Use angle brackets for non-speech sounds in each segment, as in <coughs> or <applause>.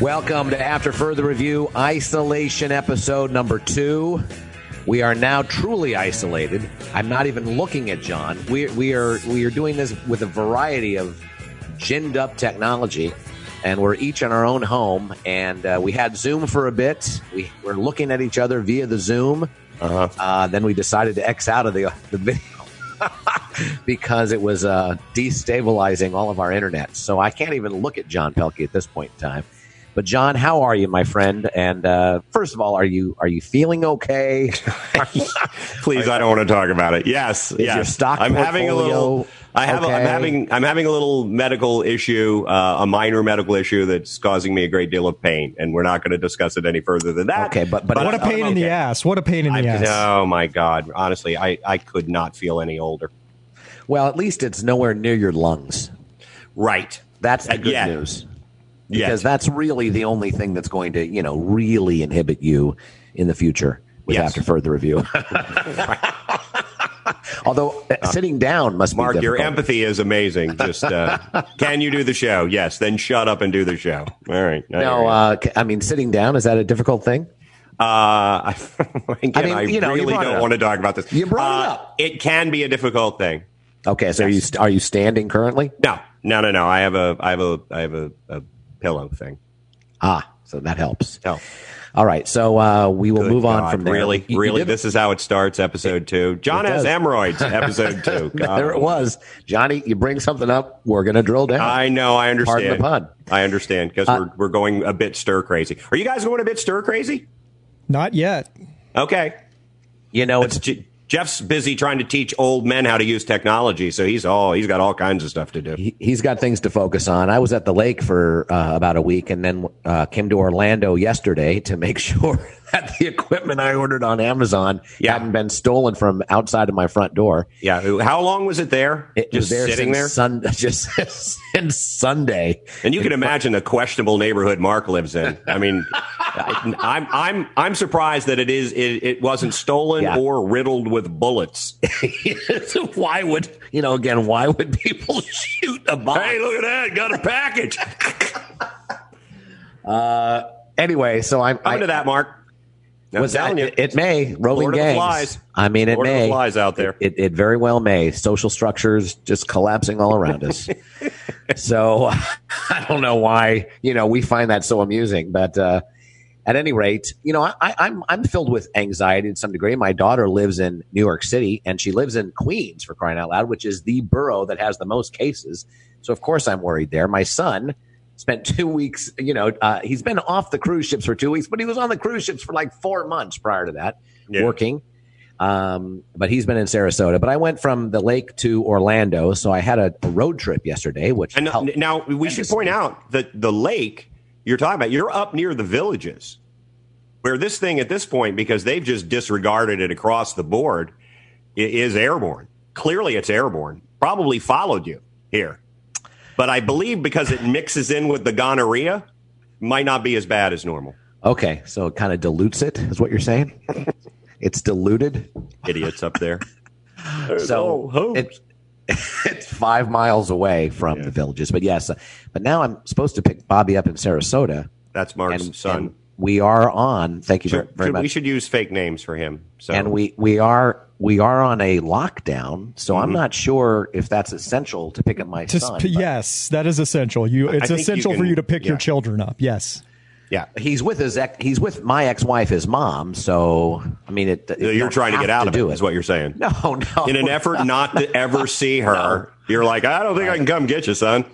Welcome to After Further Review, isolation episode number two. We are now truly isolated. I'm not even looking at John. We, we are we are doing this with a variety of ginned up technology, and we're each in our own home. And uh, we had Zoom for a bit. We were looking at each other via the Zoom. Uh-huh. Uh, then we decided to X out of the the video <laughs> because it was uh, destabilizing all of our internet. So I can't even look at John Pelkey at this point in time. But John, how are you, my friend? And uh, first of all, are you are you feeling okay? <laughs> Please, I don't want to talk about it. Yes, yes. your stock I'm having a little. I have. A, I'm having. I'm having a little medical issue, uh, a minor medical issue that's causing me a great deal of pain, and we're not going to discuss it any further than that. Okay, but- but What a pain in the ass. What a pain in the I, ass. oh my god! Honestly, I I could not feel any older. well, at least it's nowhere near your lungs. Right. That's the good yeah. news. Because that's really the only thing that's going to, you know, really inhibit you in the future with Yes. after further review. <laughs> <laughs> <laughs> Although uh, sitting down must Mark, your empathy is amazing. Just uh, <laughs> can you do the show? Yes. Then shut up and do the show. All right. I No, uh, I mean, sitting down is that a difficult thing? Uh, again, <laughs> I I, mean, you know, really don't want to talk about this. You brought it Uh, up. It can be a difficult thing. Okay, so are you st- are you standing currently? No, no, no, no. I have a, I have a, I have a, a pillow thing. Ah, so that helps. Oh, All right, so uh, we will good move on from there. Really, You- you really. did- This is how it starts. Episode two. John it has does. hemorrhoids. <laughs> Episode two. God. <laughs> there it was, Johnny. You bring something up, we're going to drill down. I know. I understand. Pardon the pun. I understand because Uh, we're we're going a bit stir crazy. Are you guys going a bit stir crazy? Not yet. Okay. you know, It's it's J- Jeff's busy trying to teach old men how to use technology, so he's all he's got all kinds of stuff to do. he, he's got things to focus on. I was at the lake for uh, about a week, and then uh, came to Orlando yesterday to make <laughs> sure that the equipment I ordered on Amazon Yeah. hadn't been stolen from outside of my front door. Yeah. How long was it there? It Just was there sitting there. Sun, <laughs> just since Sunday. And you can imagine the questionable neighborhood Mark lives in. I mean, I'm I'm I'm surprised that it is it, it wasn't stolen Yeah. or riddled with bullets. <laughs> Why would you know? Again, why would people <laughs> shoot a bomb? hey, look at that! Got a package. Uh, anyway, so I'm. Come I, to that, Mark. I'm was that, it, it may rolling Lord gangs. I mean, it Lord may Flies out there. It, it very well may. Social structures just collapsing all around us. <laughs> so <laughs> I don't know why you know we find that so amusing, but uh, at any rate, you know I, I, I'm I'm filled with anxiety to some degree. My daughter lives in New York City, and she lives in Queens for crying out loud, which is the borough that has the most cases. So of course I'm worried there. My son spent <laughs> two weeks, you know, uh, he's been off the cruise ships for two weeks, but he was on the cruise ships for like four months prior to that, Yeah. working. Um, but he's been in Sarasota. But I went from the lake to Orlando, so I had a, a road trip yesterday, which And helped. now we should point out that the lake you're talking about, you're up near the villages, where this thing at this point, because they've just disregarded it across the board, is airborne. Clearly, it's airborne. Probably followed you here, but I believe because it mixes in with the gonorrhea, might not be as bad as normal. okay, so it kind of dilutes it, is what you're saying? <laughs> it's diluted. Idiots up there. <laughs> so it, <laughs> it's five miles away from the villages. But yes, uh, but now I'm supposed to pick Bobby up in Sarasota. That's Mark's and, son. and we are on. Thank you very, Should- very should- much. we should use fake names for him. So and we we are we are on a lockdown, so Mm-hmm. I'm not sure if that's essential to pick up my To, son. p- yes, that is essential. You, it's think you essential for you to pick yeah. your children up. Yes. yeah, He's with his ex, he's with my ex-wife, his mom. So I mean, it. it- you you're trying to get out of do it, is what you're saying. No, no. in an effort <laughs> not to ever see her, you're like, I don't think I can come get you, son.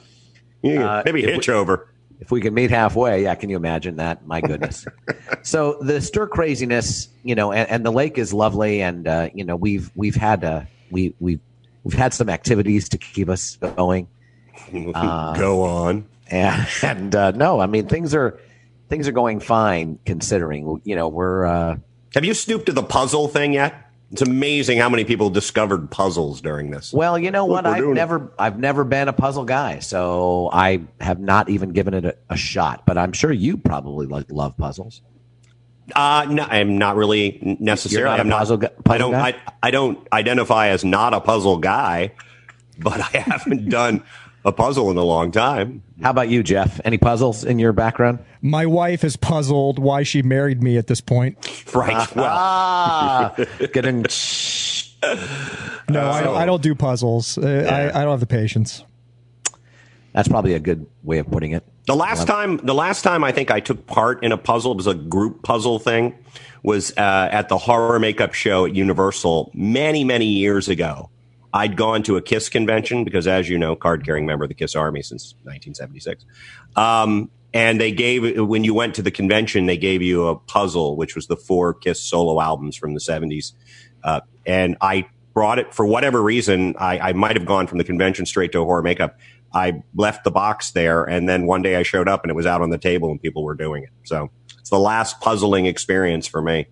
You Uh, maybe hitch we- over. If we can meet halfway, yeah, can you imagine that? My goodness. <laughs> so the stir craziness, you know, and, and the lake is lovely, and uh, you know, we've we've had uh, we we we've had some activities to keep us going. uh, Go on. and, <laughs> and uh, no, I mean things are things are going fine considering. You know, we're uh, Have you stooped to the puzzle thing yet? It's amazing how many people discovered puzzles during this. well, you know Look, what? I've doing it. never I've never been a puzzle guy, so I have not even given it a, a shot. But I'm sure you probably lo- love puzzles. Uh, no, I'm not really necessarily. You're not a I'm not, puzzle gu- I don't. guy? I, I don't identify as not a puzzle guy, <laughs> but I haven't done a puzzle in a long time. How about you, Jeff? Any puzzles in your background? My wife is puzzled why she married me at this point. Right. Well, Ah, <laughs> getting. <laughs> No, I, don't, I don't do puzzles. Uh, I, I don't have the patience. That's probably a good way of putting it. The last time, the last time I think I took part in a puzzle, it was a group puzzle thing, was uh, at the horror makeup show at Universal many, many years ago. I'd gone to a Kiss convention because, as you know, card carrying member of the Kiss Army since 1976. Um, and they gave when you went to the convention, they gave you a puzzle, which was the four Kiss solo albums from the 70s. Uh, and I brought it for whatever reason. I, I might have gone from the convention straight to a horror makeup. I left the box there, and then one day I showed up and it was out on the table and people were doing it. So it's the last puzzling experience for me.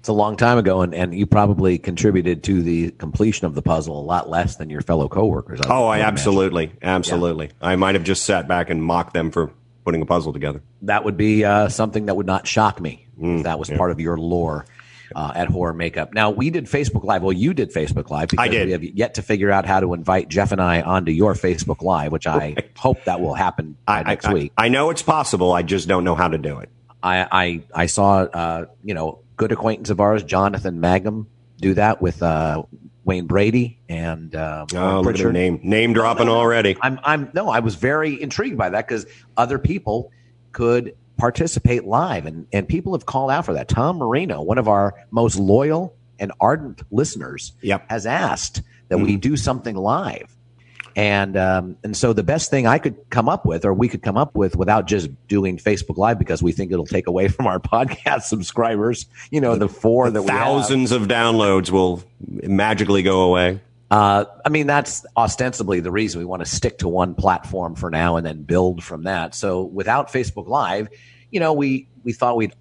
It's a long time ago, and, and you probably contributed to the completion of the puzzle a lot less than your fellow coworkers. Oh, I would imagine. absolutely, absolutely. I might have just sat back and mocked them for putting a puzzle together. That would be uh, something that would not shock me. Mm, if that was part of your lore. Uh, at Horror Makeup. Now we did Facebook Live. Well, you did Facebook Live because I did. we have yet to figure out how to invite Jeff and I onto your Facebook Live, which I hope that will happen I, next I, week. I know it's possible. I just don't know how to do it. I, I I saw uh, you know good acquaintance of ours, Jonathan Mangum, do that with uh, Wayne Brady and uh, Oh, Pritchard. name, name dropping <laughs> already. I'm I'm no, I was very intrigued by that because other people could participate live, and and people have called out for that. Tom Marino, one of our most loyal and ardent listeners, Yep. Mm-hmm. has asked that we do something live. And um, and so the best thing I could come up with, or we could come up with, without just doing Facebook Live, because we think it'll take away from our <laughs> podcast subscribers. You know, the four that we have. Thousands of downloads will magically go away. Uh, I mean, that's ostensibly the reason we want to stick to one platform for now and then build from that. So without Facebook Live, you know, we, we thought we'd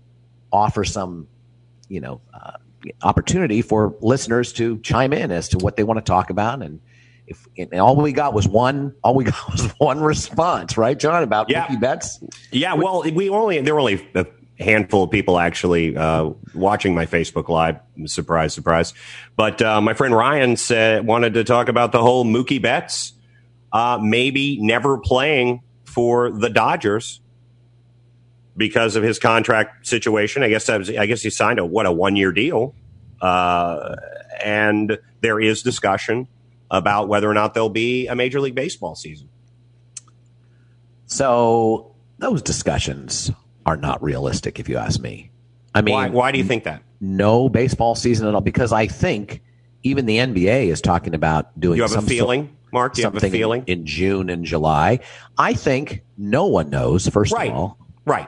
offer some, you know, uh, opportunity for listeners to chime in as to what they want to talk about. And if, and all we got was one, all we <laughs> got was one response, right, John, about Yeah. Mookie Betts? Yeah, well, we only there were only a handful of people actually uh, watching my Facebook Live. Surprise, surprise! But uh, my friend Ryan said wanted to talk about the whole Mookie Betts uh, maybe never playing for the Dodgers because of his contract situation. I guess that was, I guess he signed a what a one year deal, uh, and there is discussion about whether or not there'll be a Major League Baseball season. So those discussions are not realistic, if you ask me. I mean, Why? Why do you think that? no baseball season at all because I think even the NBA is talking about doing. You have a feeling, Mark? Do you have a something feeling? in June and July. I think no one knows. First Right. of all, Right.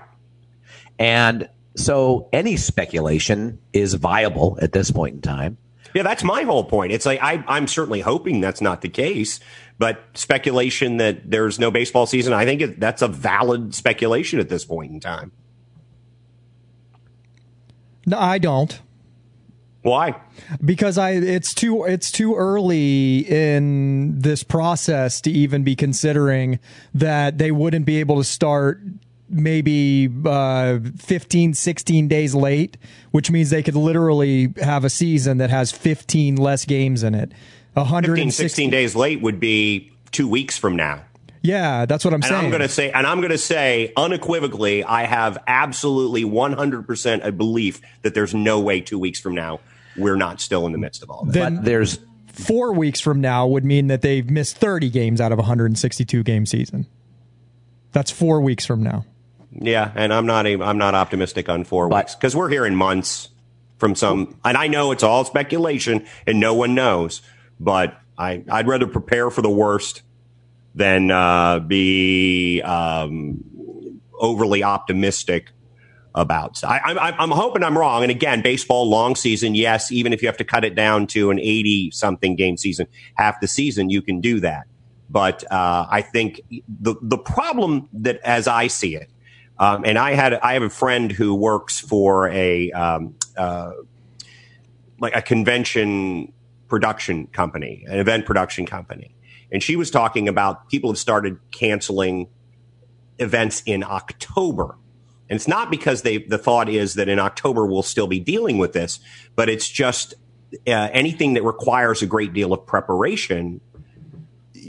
and so any speculation is viable at this point in time. Yeah, that's my whole point. It's like I, I'm certainly hoping that's not the case, but speculation that there's no baseball season, I think it, that's a valid speculation at this point in time. No, I don't. Why? because I it's too it's too early in this process to even be considering that they wouldn't be able to start maybe uh 15 16 days late which means they could literally have a season that has 15 less games in it 15, 16 days late would be two weeks from now. yeah that's what i'm And saying I'm going to say, and I'm going to say unequivocally, I have absolutely 100% a belief that there's no way two weeks from now we're not still in the midst of all this. then But there's four weeks from now would mean that they've missed 30 games out of a 162 game season that's four weeks from now Yeah, and I'm not a, I'm not optimistic on four But- weeks because we're hearing months from some, and I know it's all speculation and no one knows, but I I'd rather prepare for the worst than uh, be um, overly optimistic about. I, I'm I'm hoping I'm wrong. And again, baseball long season, yes. Even if you have to cut it down to an 80 something game season, half the season, you can do that. But uh, I think the the problem that, as I see it, um, and I had I have a friend who works for a um, uh, like a convention production company, an event production company, and she was talking about people have started canceling events in October And it's not because they the thought is that in October we'll still be dealing with this, but it's just uh, anything that requires a great deal of preparation.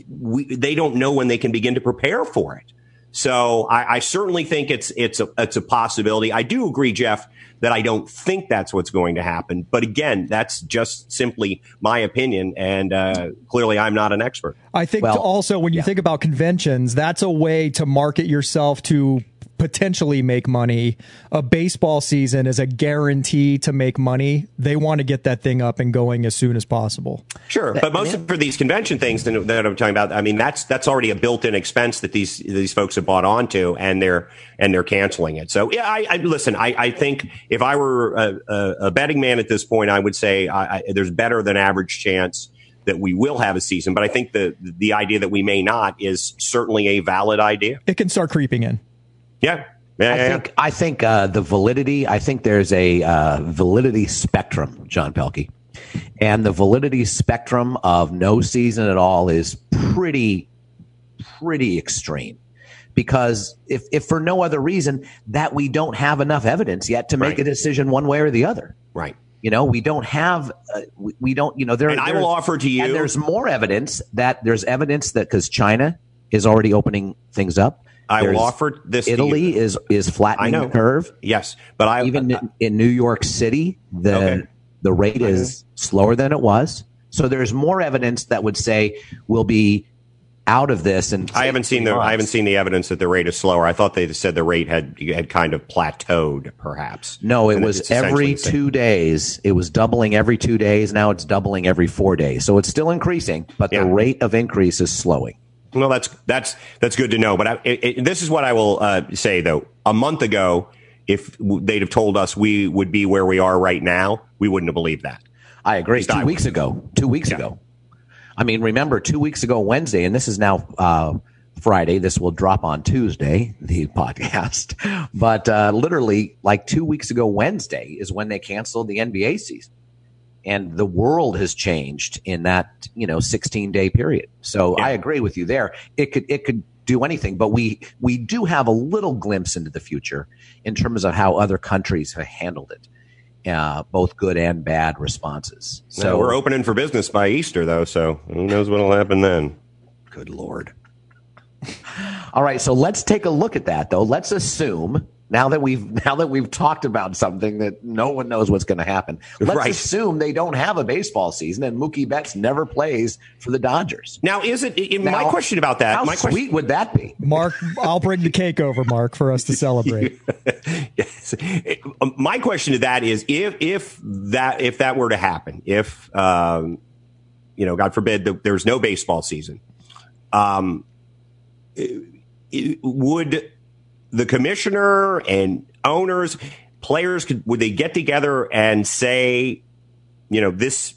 We, they don't know when they can begin to prepare for it. So I, I certainly think it's it's a it's a possibility. I do agree, Jeff, that I don't think that's what's going to happen. But again, that's just simply my opinion, and uh, clearly I'm not an expert. I think well, also when you yeah. think about conventions, that's a way to market yourself to potentially make money. A baseball season is a guarantee to make money. They want to get that thing up and going as soon as possible. Sure, but most of for these convention things that I'm talking about, I mean that's that's already a built-in expense that these these folks have bought onto, and they're and they're canceling it. So yeah, I, I listen. I, I think if I were a, a, a, betting man at this point, I would say I, I, there's better than average chance that we will have a season. But I think the the idea that we may not is certainly a valid idea. It can start creeping in. Yeah. Yeah, I yeah, think I think uh, the validity. I think there's a uh, validity spectrum, John Pelkey, and the validity spectrum of no season at all is pretty, pretty extreme. Because if, if for no other reason that we don't have enough evidence yet to make right. a decision one way or the other. Right. You know, we don't have, uh, we, we, don't, you know, there. And I will offer to you. And there's more evidence that there's evidence that because China is already opening things up I will offer this. Italy is is flattening the curve. Yes, but I even uh, in New York City, the okay. the rate is slower than it was. So there's more evidence that would say we'll be out of this. And I haven't seen the months. I haven't seen the evidence that the rate is slower. I thought they said the rate had had kind of plateaued, perhaps. No, it was every two days. It was doubling every two days. Now it's doubling every four days. So it's still increasing, but yeah. the rate of increase is slowing. Well, that's that's that's good to know. But I, it, it, this is what I will uh, say though. A month ago, if they'd have told us we would be where we are right now, we wouldn't have believed that. I agree. Two weeks ago. Two weeks yeah. ago. I mean, remember two weeks ago Wednesday, and this is now uh, Friday. This will drop on Tuesday, the <laughs> podcast. But uh, literally, like two weeks ago Wednesday is when they canceled the NBA season and the world has changed in that you know 16 day period. So yeah. i agree with you there. It could it could do anything but we we do have a little glimpse into the future in terms of how other countries have handled it uh, both good and bad responses. So we're opening for business by easter though so who knows what'll happen then? Good lord. <laughs> All right so let's take a look at that though. Let's assume now that we've <laughs> now that we've talked about something that no one knows what's going to happen, let's right. assume they don't have a baseball season and Mookie Betts never plays for the Dodgers. Now, is it now, my question about that? How my sweet question, would that be, Mark? I'll bring the cake over, Mark, for us to celebrate. <laughs> yes. My question to that is if if that if that were to happen, if um, you know, God forbid, there's no baseball season, um, it, it, would the commissioner and owners, players could would they get together and say, you know, this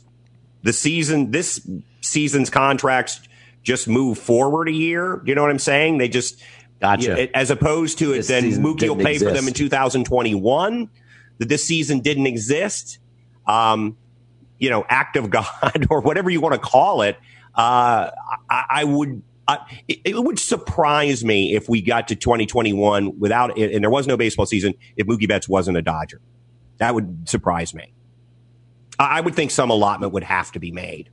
the season this season's contracts just move forward a year. You know what I'm saying? They just gotcha. You know, as opposed to it, then Mookie will pay exist. for them in 2021. That this season didn't exist. Um, you know, act of <laughs> God or whatever you want to call it. Uh, I, I would uh, it, it, would surprise me if we got to 2021 without and there was no baseball season if Mookie Betts wasn't a Dodger. That would surprise me. I, I would think some allotment would have to be made.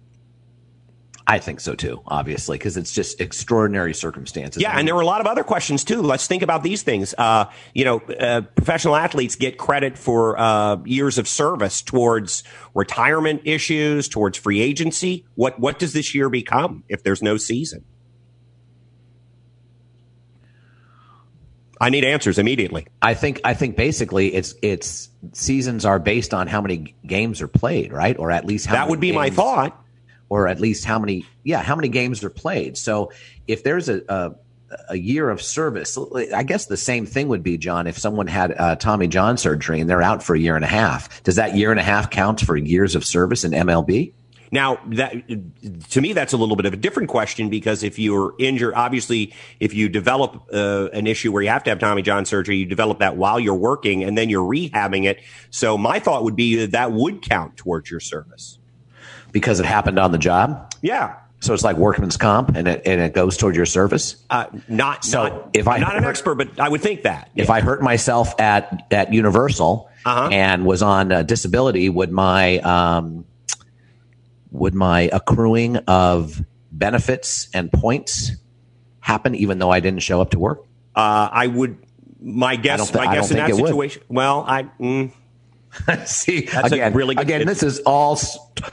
I think so too, obviously, because it's just extraordinary circumstances. Yeah, and there were a lot of other questions too. Let's think about these things. Uh, you know, uh, professional athletes get credit for uh, years of service towards retirement issues, towards free agency. What what does this year become if there's no season? I need answers immediately. I think I think basically it's it's seasons are based on how many games are played, right? Or at least how that would be games, my thought. Or at least how many yeah how many games are played. So if there's a, a a year of service. I guess the same thing would be, John, if someone had uh, Tommy John surgery and they're out for a year and a half. Does that year and a half count for years of service in MLB? Now, that to me, that's a little bit of a different question because if you're injured, obviously, if you develop uh, an issue where you have to have Tommy John surgery, you develop that while you're working and then you're rehabbing it. So my thought would be that that would count towards your service because it happened on the job. Yeah. So it's like workman's comp, and it and it goes toward your service. Uh, not So not, if I I'm not an expert, but I would think that If I hurt myself at at Universal Uh-huh. and was on uh, disability, would my um, would my accruing of benefits and points happen even though I didn't show up to work? uh, I would. My guess, don't my guess in that it would. situation. Well, I. Mm, <laughs> See, That's again, really good- again, this is all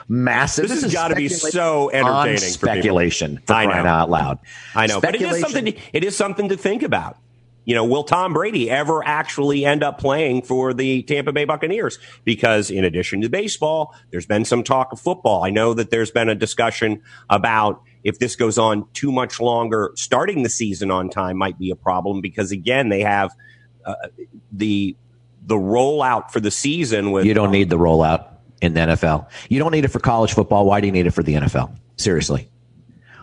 massive. This has gotta be so entertaining on for speculation for I know. out loud. I know, but it is something. To, it is something to think about. You know, will Tom Brady ever actually end up playing for the Tampa Bay Buccaneers? Because in addition to baseball, there's been some talk of football. I know that there's been a discussion about if this goes on too much longer, starting the season on time might be a problem because again, they have uh, the the rollout for the season with You don't need the rollout in the NFL. You don't need it for college football. Why do you need it for the NFL? Seriously.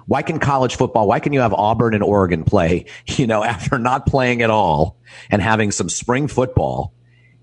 Why can college football, why can you have Auburn and Oregon play, you know, <laughs> after not playing at all and having some spring football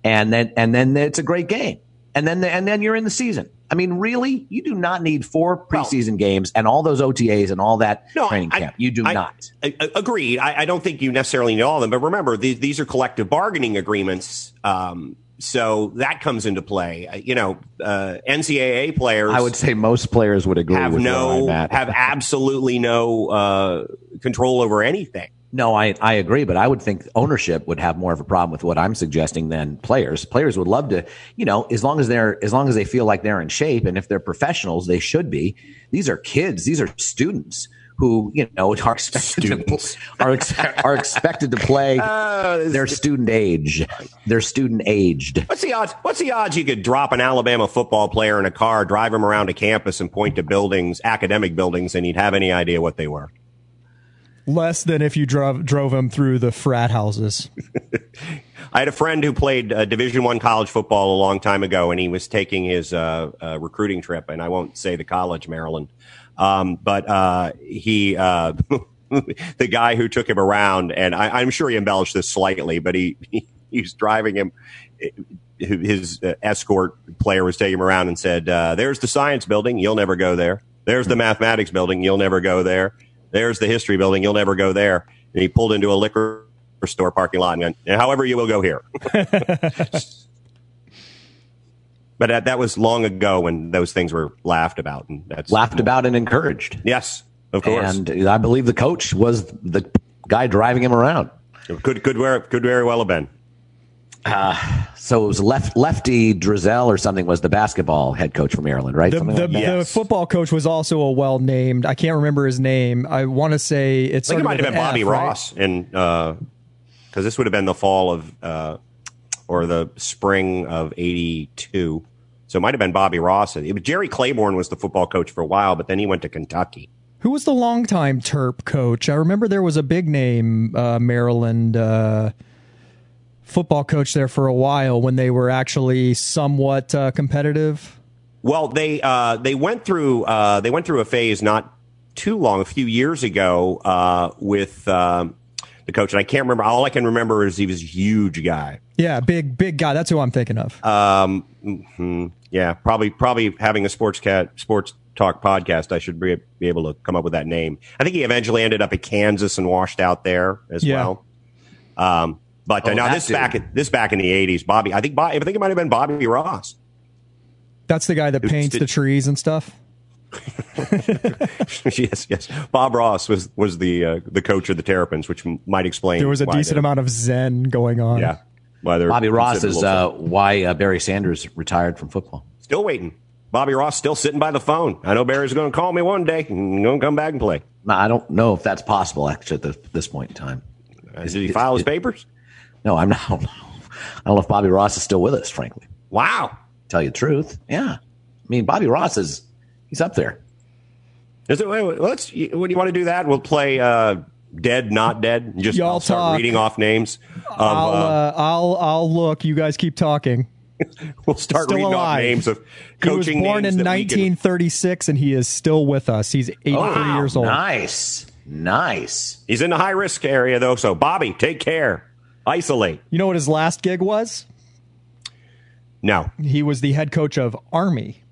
and then, and then it's a great game. And then, and then you're in the season. I mean, really? You do not need four preseason games and all those OTAs and all that training I- camp. You do I- not. I- agreed. I, I don't think you necessarily need all of them, but remember, these, these are collective bargaining agreements. Um, so that comes into play. Uh, You know, uh, NCAA players I would say most players would agree have with no have absolutely no uh, control over anything. No, I, I agree, but I would think ownership would have more of a problem with what I'm suggesting than players. Players would love to, you know, as long as they're as long as they feel like they're in shape and if they're professionals, they should be. These are kids, these are students who, you know, <laughs> are expected Students. to <laughs> are, ex- are expected to play <laughs> this- their student age. They're student aged. What's the odds? What's the odds you could drop an Alabama football player in a car, drive him around a campus, and point to buildings, academic buildings, and he'd have any idea what they were? Less than if you drove drove him through the frat houses. I had a friend who played uh, Division One college football a long time ago, and he was taking his uh, uh, recruiting trip, and I won't say the college, Maryland, um, but uh, he. Uh, <laughs> the guy who took him around, and I, I'm sure he embellished this slightly, but he, <laughs> he he's driving him. His uh, escort player was taking him around and said, uh, "There's the science building. You'll never go there. There's the mathematics building. You'll never go there. There's the history building. You'll never go there." And he pulled into a liquor store parking lot and went, "However, you will go here." <laughs> but that, that was long ago when those things were laughed about, and that's Laughed about and encouraged. Yes, of course. And I believe the coach was the guy driving him around. could could very could very well have been. So it was left lefty Driesell or something was the basketball head coach from Maryland, right? The, the, like that. the football coach was also a well named. I can't remember his name. I want to say it's. I think it might have been Bobby Ross, and because this would have been the fall of uh, or the spring of '82, so it might have been Bobby Ross. It was Jerry Claiborne was the football coach for a while, but then he went to Kentucky. Who was the longtime Terp coach? I remember there was a big name uh, Maryland uh, football coach there for a while when they were actually somewhat uh, competitive. Well, they uh, they went through uh, they went through a phase not too long, a few years ago, uh, with um, the coach, and I can't remember. All I can remember is he was a huge guy. Yeah, big big guy. That's who I'm thinking of. Um, mhm. yeah, probably probably having a sports cat sports talk podcast. I should be, be able to come up with that name. I think he eventually ended up at Kansas and washed out there as Yeah. well. Um, but uh, Oh, now this dude. back this back in the eighties, Bobby. I think Bobby, I think it might have been Bobby Ross. That's the guy that paints the- the trees and stuff. <laughs> yes, yes. Bob Ross was was the uh, the coach of the Terrapins, which m- might explain There was a why decent amount of zen going on. Yeah, why they're Bobby Ross is uh, why uh, Barry Sanders retired from football. still waiting. Bobby Ross still sitting by the phone. I know Barry's going to call me one day and going to come back and play. Now, I don't know if that's possible actually at this, this point in time. Did he file his papers? No, I'm not. <laughs> I don't know. I don't know if Bobby Ross is still with us, frankly. Wow. Tell you the truth. Yeah. I mean, Bobby Ross is, he's up there. Is it, wait, wait, let's. When do you want to do that? We'll play uh, Dead, Not Dead. and Just Y'all start talk. reading off names. Of, I'll uh, uh, I'll I'll look. You guys keep talking. <laughs> we'll start Still reading off names of coaching. He was born names in that we can- 1936, and he is still with us. He's 83 Wow, years old. Nice. Nice. He's in the high risk area though. So Bobby, take care. Isolate. You know what his last gig was? No. He was the head coach of Army.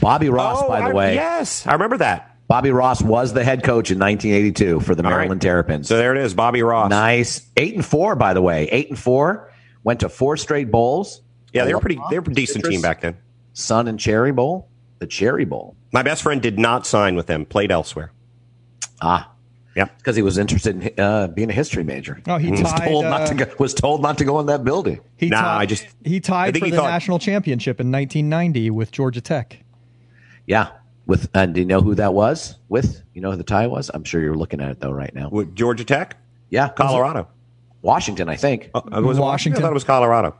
Bobby Ross, Oh, by the I- way. yes, I remember that. Bobby Ross was the head coach in 1982 for the All right. Maryland Terrapins. So there it is, Bobby Ross. nice. Eight and four, by the way. Eight and four. Went to four straight bowls. Yeah, they The were pretty. They were a decent Citrus, team back then. Sun and Cherry Bowl. The Cherry Bowl. My best friend did not sign with them. Played elsewhere. Ah, yeah, because he was interested in uh, being a history major. Oh, he <laughs> was tied, told uh, not to go, was told not to go in that building. He Nah, tied, I just- he I tied think for he the thought- national championship in 1990 with Georgia Tech. Yeah. With and do you know who that was? With you know who the tie was? I'm sure you're looking at it though right now. With Georgia Tech, Yeah, Colorado. Washington, I think. Uh, was it Washington. I thought it was Colorado.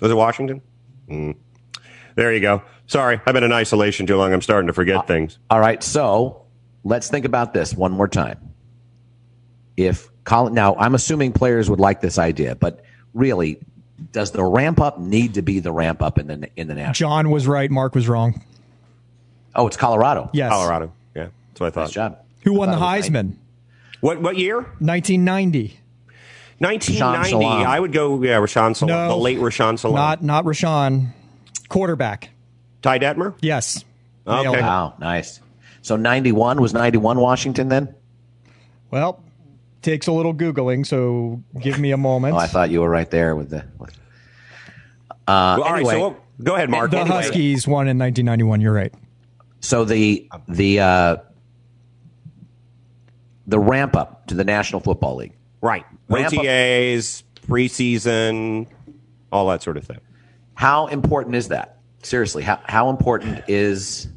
Was it Washington? Mm. There you go. Sorry, I've been in isolation too long. I'm starting to forget things. All right, so let's think about this one more time. If Colin, now I'm assuming players would like this idea, but really, does the ramp up need to be the ramp up in the in the national? John was right. Mark was wrong. Oh, it's Colorado. Yes. Colorado. Yeah, that's what I thought. Nice job. Who won the thought it was Heisman? What what year? 1990. 1990. I would go. Yeah, Rashaan Salaam. No. the late Rashaan Salaam. Not not Rashaan. Quarterback. Ty Detmer. Yes. Okay. Nailed it. Wow, nice. So 91 was 91 Washington then? Well, takes a little googling, so give me a moment. Oh, I thought you were right there with the. With, uh, Well, all right. anyway, So what- go ahead, Mark. the Anyway. Huskies won in 1991. You're right. So the the uh, the ramp up to the National Football League. Right. Ramp up. Preseason, all that sort of thing. How important is that? Seriously, how how important is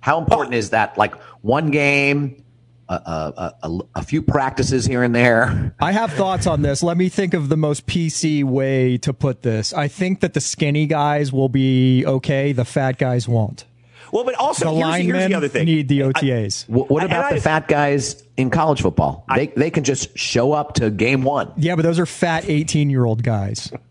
how important is that? Like one game, a, a, a, a few practices here and there. I have thoughts on this. Let me think of the most PC way to put this. I think that the skinny guys will be okay. The fat guys won't. Well, but also The here's, here's the other thing. need the OTAs. Wh- What And about I- the fat guys in college football? they they can just show up to game one. yeah, but those are fat 18 year old guys. <laughs>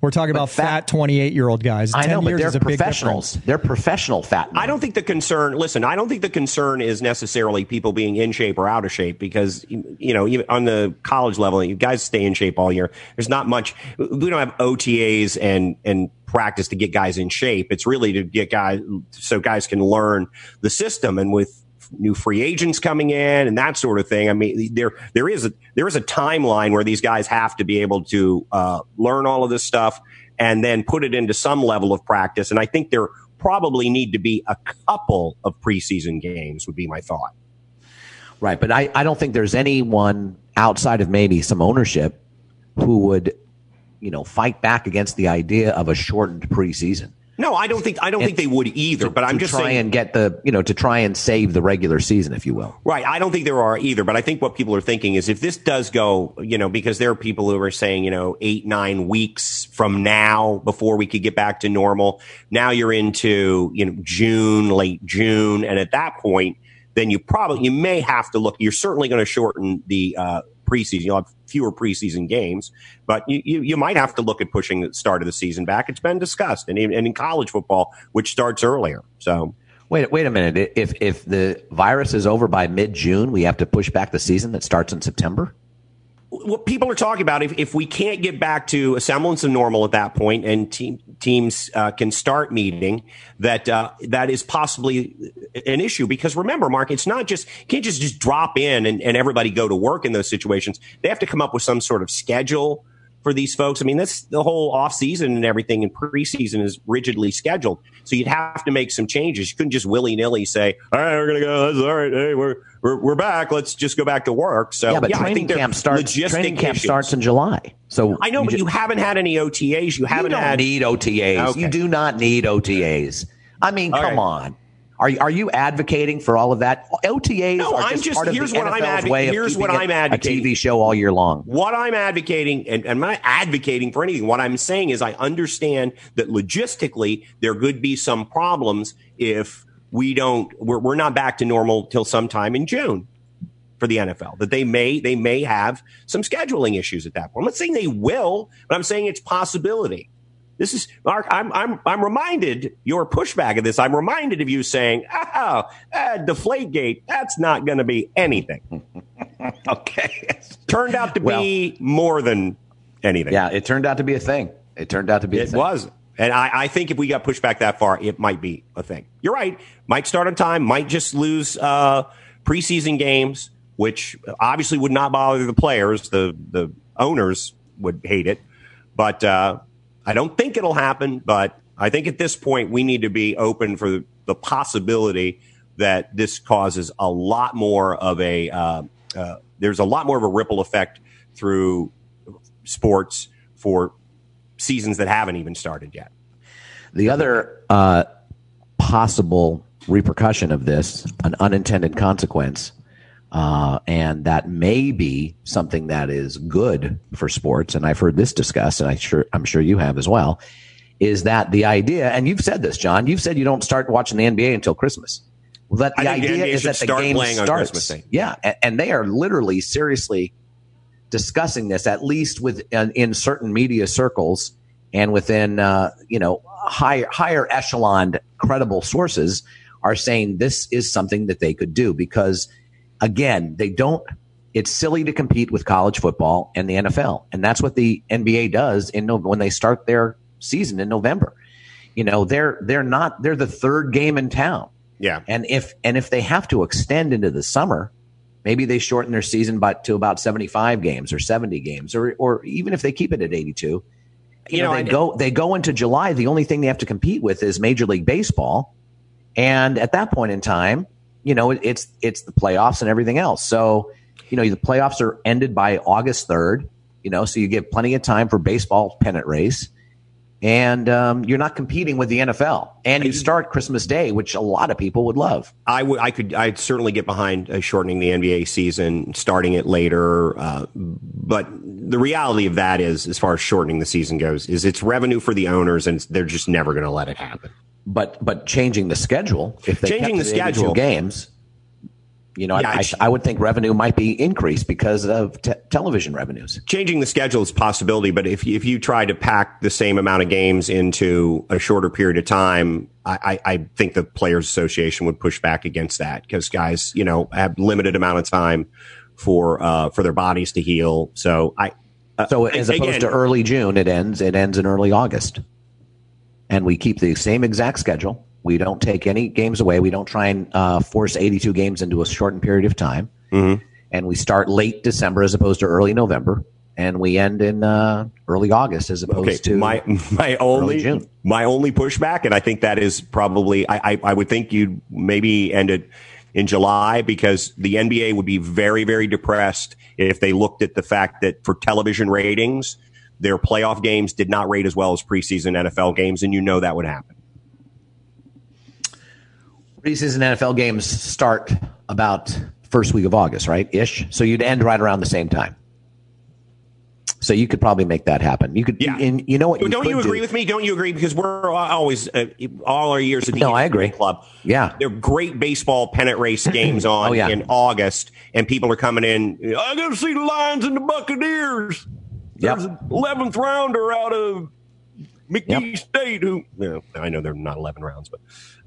We're talking about fat- fat 28 year old guys. I 10 know, but years they're a big professionals. They're professional fat. Men. I don't think the concern. Listen, I don't think the concern is necessarily people being in shape or out of shape because you know even on the college level, you guys stay in shape all year. There's not much. We don't have OTAs and and practice to get guys in shape. It's really to get guys so guys can learn the system and with new free agents coming in and that sort of thing. I mean, there there is a there is a timeline where these guys have to be able to uh, learn all of this stuff and then put it into some level of practice. And I think there probably need to be a couple of preseason games. Would be my thought. Right, but I, I don't think there's anyone outside of maybe some ownership who would, you know, fight back against the idea of a shortened preseason. No, I don't think I don't think they would either. but I'm to just try saying. and get the you know to try and save the regular season, if you will. Right. I don't think there are either, but I think what people are thinking is if this does go, you know, because there are people who are saying, you know, eight, nine weeks from now before we could get back to normal. Now you're into, you know, June, late June. And at that point, then you probably, you may have to look, you're certainly going to shorten the, uh, preseason. You'll have fewer preseason games, but you, you, you might have to look at pushing the start of the season back. It's been discussed and, in- and in college football, which starts earlier. So, Wait, wait a minute. If if the virus is over by mid June, we have to push back the season that starts in September. What people are talking about if, if we can't get back to a semblance of normal at that point and team, teams uh, can start meeting that uh, that is possibly an issue. Because remember mark it's not just you can't just just drop in and, and everybody go to work in those situations. They have to come up with some sort of schedule for these folks i mean that's the whole off season and everything and preseason is rigidly scheduled so you'd have to make some changes you couldn't just willy-nilly say all right we're gonna go that's all right hey we're we're, we're back let's just go back to work so yeah, but I training think camp starts. Training camp issues. starts in July. So I know, but ju- you haven't had any OTAs. You you haven't don't had. need OTAs. Okay. You do not need OTAs. I mean, All come right. on. Are you, are you advocating for all of that? OTAs No, are I'm just, just- part of here's the what I'm NFL's advo- way of here's what I'm advocating. A TV show all year long. What I'm advocating, and, and I'm not advocating for anything. What I'm saying is, I understand that logistically there could be some problems if we don't. We're, we're not back to normal till sometime in June for the NFL. That they may they may have some scheduling issues at that point. I'm not saying they will, but I'm saying it's possibility. This is Mark. I'm I'm I'm reminded your pushback of this. I'm reminded of you saying, "Oh, uh, Deflategate. That's not going to be anything." <laughs> Okay. Turned out to be more than anything. yeah, it turned out to be a thing. It turned out to be a it was. And I, I, think if we got pushed back that far, it might be a thing. You're right. Might start on time, might just lose uh, preseason games, which obviously would not bother the players. The, the owners would hate it. But uh, I don't think it'll happen. But I think at this point, we need to be open for the possibility that this causes a lot more of a, uh, uh there's a lot more of a ripple effect through sports for seasons that haven't even started yet. The other uh, possible repercussion of this, an unintended consequence, uh, and that may be something that is good for sports. And I've heard this discussed, and I sure I'm sure you have as well. Is that the idea? And you've said this, John. You've said you don't start watching the NBA until Christmas. Well, that the idea the is that the game starts. Yeah, and, and, they are literally seriously discussing this, at least with in, in certain media circles and within uh, you know higher higher echelon credible sources are saying this is something that they could do because again they don't it's silly to compete with college football and the NFL and that's what the NBA does in when they start their season in November. You know they're they're not they're the third game in town. Yeah. And if and if they have to extend into the summer maybe they shorten their season but to about 75 games or 70 games or or even if they keep it at 82 you, you know, know, they go they go into July. The only thing they have to compete with is Major League Baseball, and at that point in time, you know, it's it's the playoffs and everything else. So, you know, the playoffs are ended by August third. You know, so you get plenty of time for baseball pennant race and um, you're not competing with the NFL. And you start Christmas Day, which a lot of people would love. I would, I could, I'd certainly get behind uh, shortening the NBA season, starting it later. Uh, but the reality of that is, as far as shortening the season goes, is it's revenue for the owners, and they're just never going to let it happen. But but changing the schedule, if they changing the schedule games, you know, yeah, I, I, would think revenue might be increased because of te- television revenues. Changing the schedule is a possibility, but if if you try to pack the same amount of games into a shorter period of time, I, I think the Players Association would push back against that because guys, you know, have limited amount of time for uh, for their bodies to heal. So I. Uh, so as opposed again, to early June, it ends. It ends in early August, and we keep the same exact schedule. We don't take any games away. We don't try and uh, force 82 games into a shortened period of time. Mm-hmm. And we start late December as opposed to early November. And we end in uh, early August as opposed okay. to my my only my only pushback, and I think that is probably I, I, I would think you'd maybe end it in July because the NBA would be very very depressed if they looked at the fact that for television ratings their playoff games did not rate as well as preseason NFL games, and you know that would happen preseason NFL games start about first week of August, right? Ish. So you'd end right around the same time. So you could probably make that happen. You could, yeah. And you know what? You don't you agree do? with me? Don't you agree? Because we're always uh, all our years at the no, I agree. Club. Yeah, they're great baseball pennant race <clears throat> games on oh, yeah. in August, and people are coming in. I got to see the Lions and the Buccaneers. There's yep. an eleventh rounder out of McNeese yep. State. Who? You know, I know they're not eleven rounds, but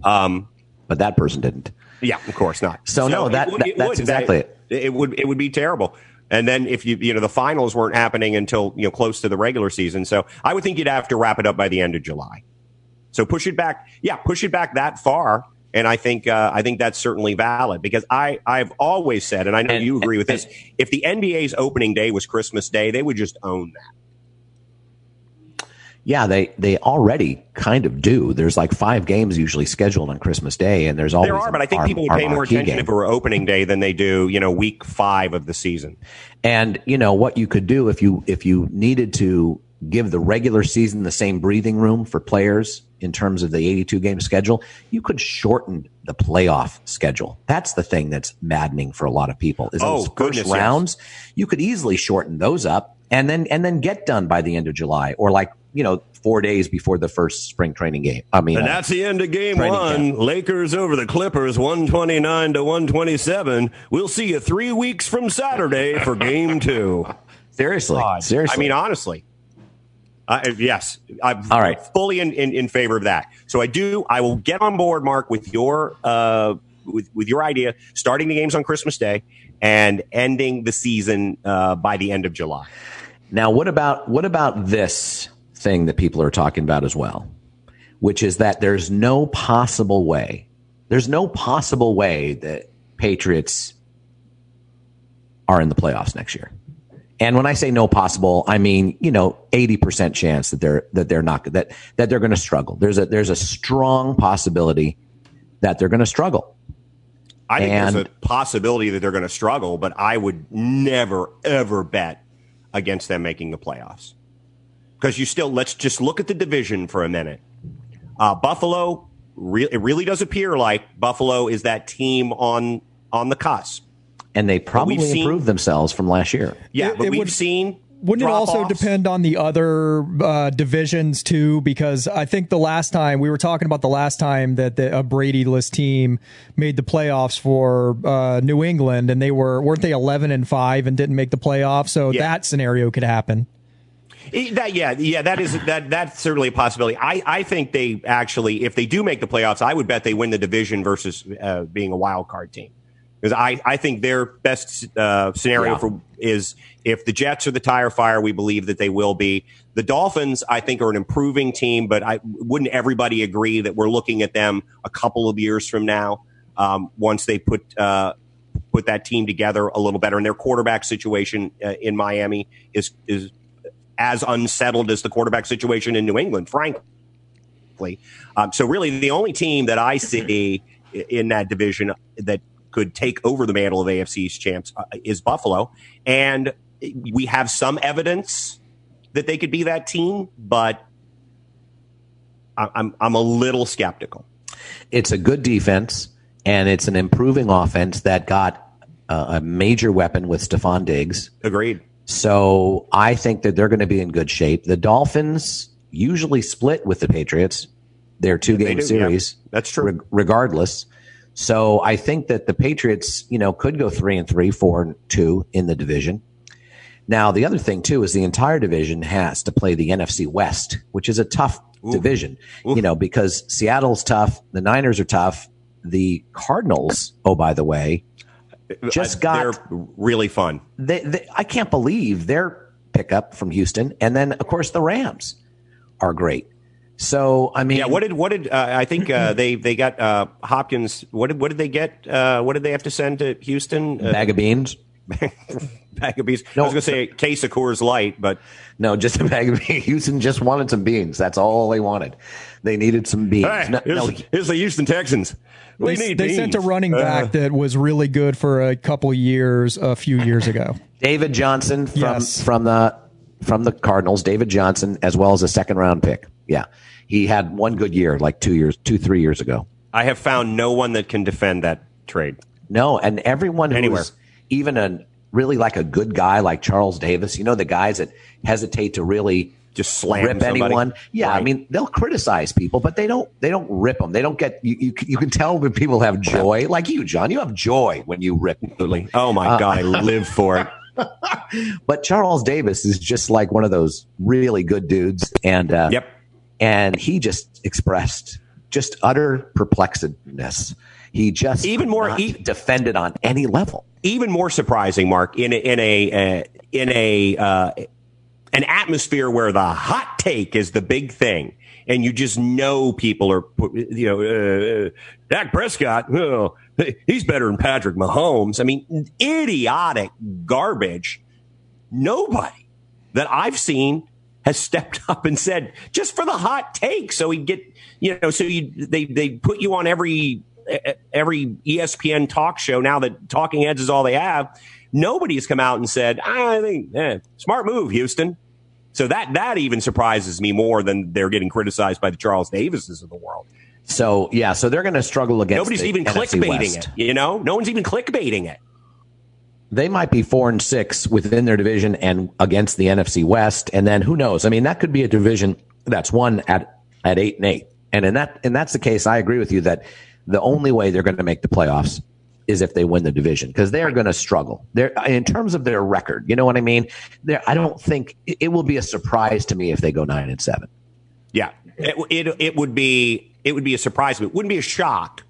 um, but that person didn't. Yeah, of course not. So, so no, that, would, that that's would. exactly that, it. It would it would be terrible. And then if you you know the finals weren't happening until you know close to the regular season, so I would think you'd have to wrap it up by the end of July. So push it back, yeah, push it back that far, and I think uh, I think that's certainly valid because I I've always said, and I know and, you agree with and, this, if the NBA's opening day was Christmas Day, they would just own that. Yeah, they they already kind of do. There's like five games usually scheduled on Christmas Day, and there's always there are, but I think people would pay more attention game. if it were opening day than they do, you know, week five of the season. And you know what you could do if you if you needed to give the regular season the same breathing room for players in terms of the 82 game schedule, you could shorten the playoff schedule. That's the thing that's maddening for a lot of people. Is oh, those first goodness, rounds, yes. you could easily shorten those up and then and then get done by the end of July or like you know, four days before the first spring training game. I mean, and that's the end of game one. Camp. Lakers over the Clippers, 129 to 127. We'll see you three weeks from Saturday for game two. Seriously. God. Seriously. I mean, honestly. Uh, yes, I'm All right. fully in, in, in, favor of that. So I do. I will get on board, Mark, with your uh, with with your idea, starting the games on Christmas Day and ending the season uh, by the end of July. Now, what about what about this? thing that people are talking about as well, which is that there's no possible way, there's no possible way that Patriots are in the playoffs next year. And when I say no possible, I mean, you know, 80% chance that they're, that they're not, that, that they're going to struggle. There's a, there's a strong possibility that they're going to struggle. I think and, there's a possibility that they're going to struggle, but I would never, ever bet against them making the playoffs. Because you still, let's just look at the division for a minute. Uh, Buffalo, re- it really does appear like Buffalo is that team on, on the cusp and they probably seen, improved themselves from last year. Yeah, it, but it we've would, seen. Wouldn't it also depend on the other uh, divisions too? Because I think the last time we were talking about the last time that the, a Brady-less team made the playoffs for uh, New England, and they were weren't they eleven and five and didn't make the playoffs? So yeah. that scenario could happen. That yeah yeah that is that that's certainly a possibility. I I think they actually if they do make the playoffs, I would bet they win the division versus uh, being a wild card team because I, I think their best uh, scenario yeah. for is if the Jets are the tire fire, we believe that they will be. The Dolphins, I think, are an improving team, but I wouldn't everybody agree that we're looking at them a couple of years from now um, once they put uh, put that team together a little better. And their quarterback situation uh, in Miami is is as unsettled as the quarterback situation in New England, frankly. Um, so really, the only team that I see in that division that could take over the mantle of AFC's champs uh, is Buffalo. And we have some evidence that they could be that team, but I'm, I'm a little skeptical. It's a good defense, and it's an improving offense that got a major weapon with Stefon Diggs. Agreed. So I think that they're going to be in good shape. The Dolphins usually split with the Patriots. Their two game series. Yeah, that's true. Re- regardless. So I think that the Patriots, you know, could go three and three, four and two in the division. Now, the other thing too is the entire division has to play the NFC West, which is a tough Ooh. division, Ooh. you know, because Seattle's tough, the Niners are tough, the Cardinals, oh, by the way, uh, just got they're really fun. They, they, I can't believe their pickup from Houston, and then of course the Rams are great. So I mean, yeah. What did what did uh, I think uh, <laughs> they they got uh, Hopkins? What did what did they get? Uh, what did they have to send to Houston? Uh, bag of beans. <laughs> bag of beans. No, I was going to say a case of Coors Light, but no, just a bag of beans. <laughs> Houston just wanted some beans. That's all they wanted. They needed some beans. Hey, no, here's, no. here's, the Houston Texans. We they, they sent a running back uh, that was really good for a couple years a few years ago. David Johnson from yes. from the from the Cardinals. David Johnson, as well as a second round pick. Yeah. He had one good year, like two years, two, three years ago. I have found no one that can defend that trade. No, and everyone who's Anywhere. even a really like a good guy like Charles Davis, you know, the guys that hesitate to really just slam rip somebody. anyone. Yeah, right. I mean they'll criticize people, but they don't they don't rip them. They don't get you. You, you can tell when people have joy, like you, John. You have joy when you rip. <laughs> Oh my uh, god, I live for it. <laughs> but Charles Davis is just like one of those really good dudes, and uh, yep and he just expressed just utter perplexedness. He just even more e- defended on any level. Even more surprising, Mark, in a, in a uh, in a uh, an atmosphere where the hot take is the big thing, and you just know people are you know uh, uh Dak Prescott. Oh, he's better than Patrick Mahomes. I mean, idiotic garbage. Nobody that I've seen has stepped <laughs> up and said, just for the hot take, so he get, you know, so you, they, they put you on every, every ESPN talk show now that talking heads is all they have. Nobody's come out and said, I think, eh, smart move, Houston. So that, that even surprises me more than they're getting criticized by the Charles Davises of the world. So yeah, so they're going to struggle against. Nobody's even clickbaiting it. You know, no one's even clickbaiting it they might be four and six within their division and against the NFC West. And then who knows? I mean, that could be a division that's won at, at eight and eight. And in that, and that's the case. I agree with you that the only way they're going to make the playoffs is if they win the division because they're going to struggle. They're in terms of their record. You know what I mean? There, I don't think it will be a surprise to me if they go nine and seven. Yeah, it, it, it would be it would be a surprise. It wouldn't be a shock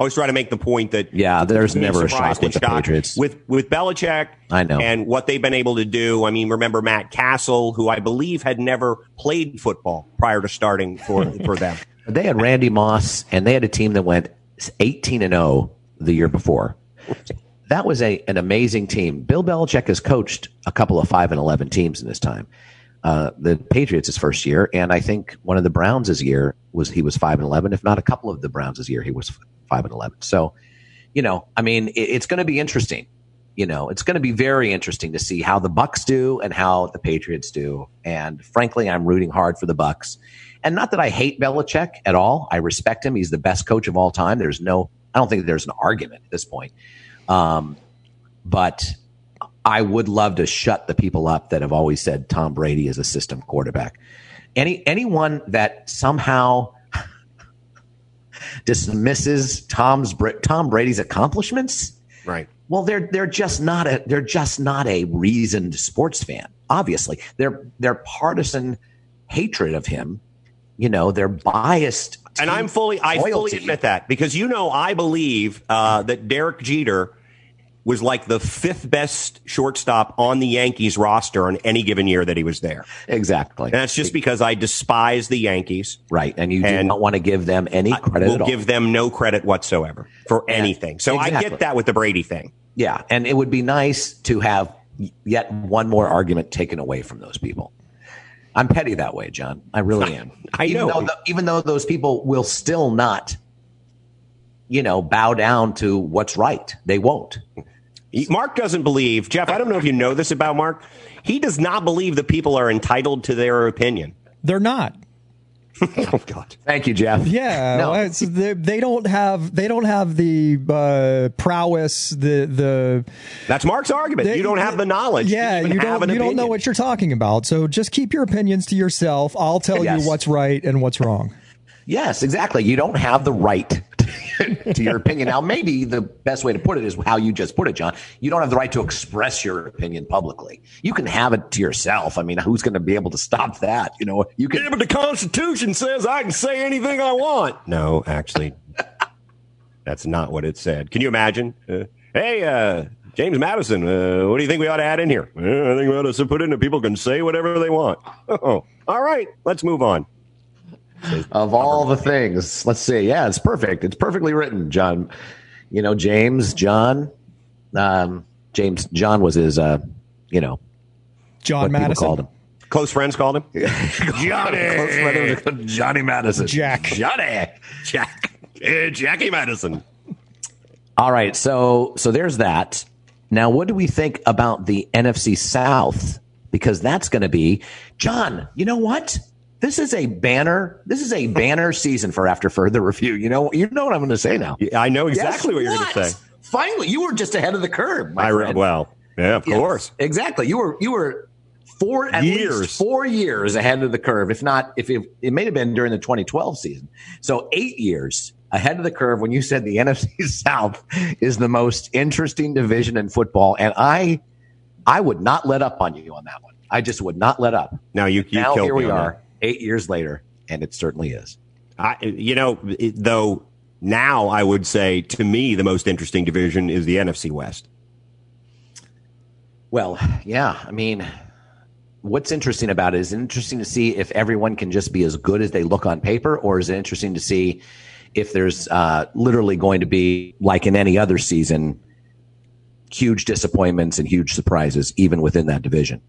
always try to make the point that yeah, there's never a shock with the shock Patriots with with Belichick. I know, and what they've been able to do. I mean, remember Matt Cassel, who I believe had never played football prior to starting for <laughs> for them. They had Randy Moss, and they had a team that went 18 and 0 the year before. That was a an amazing team. Bill Belichick has coached a couple of five and 11 teams in his time. Uh, the Patriots his first year, and I think one of the Browns' year was he was five and eleven. If not a couple of the Browns' year, he was five and eleven. So, you know, I mean, it, it's going to be interesting. You know, it's going to be very interesting to see how the Bucks do and how the Patriots do. And frankly, I'm rooting hard for the Bucks. And not that I hate Belichick at all. I respect him. He's the best coach of all time. There's no, I don't think there's an argument at this point. Um, but I would love to shut the people up that have always said Tom Brady is a system quarterback. Any anyone that somehow <laughs> dismisses Tom's Tom Brady's accomplishments, right? Well, they're they're just not a they're just not a reasoned sports fan. Obviously, their their partisan hatred of him, you know, they're biased. And I'm fully I fully admit that because you know I believe uh, that Derek Jeter was like the fifth best shortstop on the Yankees roster on any given year that he was there. Exactly. And that's just because I despise the Yankees. Right. And you and do not want to give them any credit We'll give them no credit whatsoever for yeah, anything. So exactly. I get that with the Brady thing. Yeah. And it would be nice to have yet one more argument taken away from those people. I'm petty that way, John. I really <laughs> am. I even know. Though the, even though those people will still not, you know, bow down to what's right. They won't. Mark doesn't believe, Jeff, I don't know if you know this about Mark. He does not believe that people are entitled to their opinion. They're not. <laughs> oh God! Thank you, Jeff. Yeah, no. they, they, don't have they don't have the uh, prowess. The the that's Mark's argument. They, you don't have the knowledge. Yeah, you don't. You don't know what you're talking about. So just keep your opinions to yourself. I'll tell yes. you what's right and what's wrong. Yes, exactly. You don't have the right <laughs> to your opinion. Now, maybe the best way to put it is how you just put it, John. You don't have the right to express your opinion publicly. You can have it to yourself. I mean, who's going to be able to stop that? You know, you can. Yeah, but the Constitution says I can say anything I want. No, actually, that's not what it said. Can you imagine? Uh, hey, uh, James Madison, uh, what do you think we ought to add in here? I think we ought to put in that people can say whatever they want. Oh, all right, let's move on of all the things. Let's see. Yeah, it's perfect. It's perfectly written, John. You know, James, John, um, James, John was his, uh, you know, John Madison called him. Close friends called him <laughs> Johnny. <laughs> Johnny Madison. Jack. Johnny. Jack. Jackie Madison. All right. So so there's that. Now, what do we think about the NFC South? Because that's going to be John. You know what? This is a banner. This is a banner season for after further review. You know, you know what I'm going to say now. I know exactly what you're going to say. Finally, you were just ahead of the curve. I friend. well, yeah, of yes, course, exactly. You were you were four at years. least four years ahead of the curve. If not, if it, it may have been during the 2012 season. So eight years ahead of the curve when you said the <laughs> NFC South is the most interesting division in football, and I I would not let up on you on that one. I just would not let up. Now you, you now here we are. That eight years later, and it certainly is. I, you know, it, though now I would say to me the most interesting division is the NFC West. Well, yeah, I mean, what's interesting about it is interesting to see if everyone can just be as good as they look on paper, or is it interesting to see if there's uh, literally going to be like in any other season, huge disappointments and huge surprises even within that division.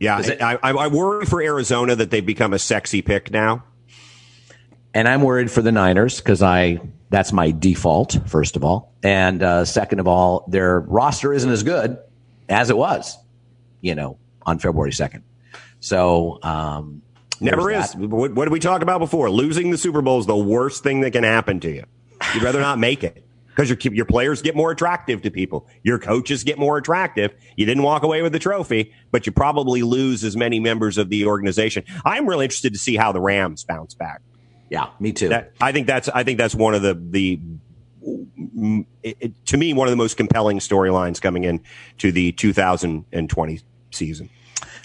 Yeah, it, I, I, worry for Arizona that they've become a sexy pick now. And I'm worried for the Niners because I that's my default first of all, and uh, second of all, their roster isn't as good as it was, you know, on February second. So um, never is. What, what did we talk about before? Losing the Super Bowl is the worst thing that can happen to you. You'd rather not make it because your your players get more attractive to people. Your coaches get more attractive. You didn't walk away with the trophy, but you probably lose as many members of the organization. I'm really interested to see how the Rams bounce back. Yeah, me too. That, I think that's I think that's one of the the it, it, to me one of the most compelling storylines coming in to the 2020 season.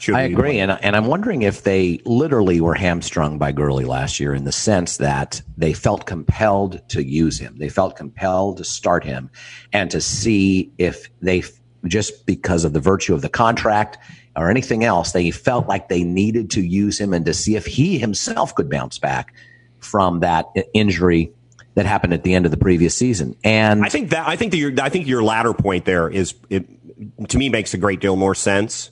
Should I agree, and and I'm wondering if they literally were hamstrung by Gurley last year in the sense that they felt compelled to use him. They felt compelled to start him, and to see if they just because of the virtue of the contract or anything else, they felt like they needed to use him and to see if he himself could bounce back from that injury that happened at the end of the previous season. And I think that I think that your I think your latter point there is it to me makes a great deal more sense.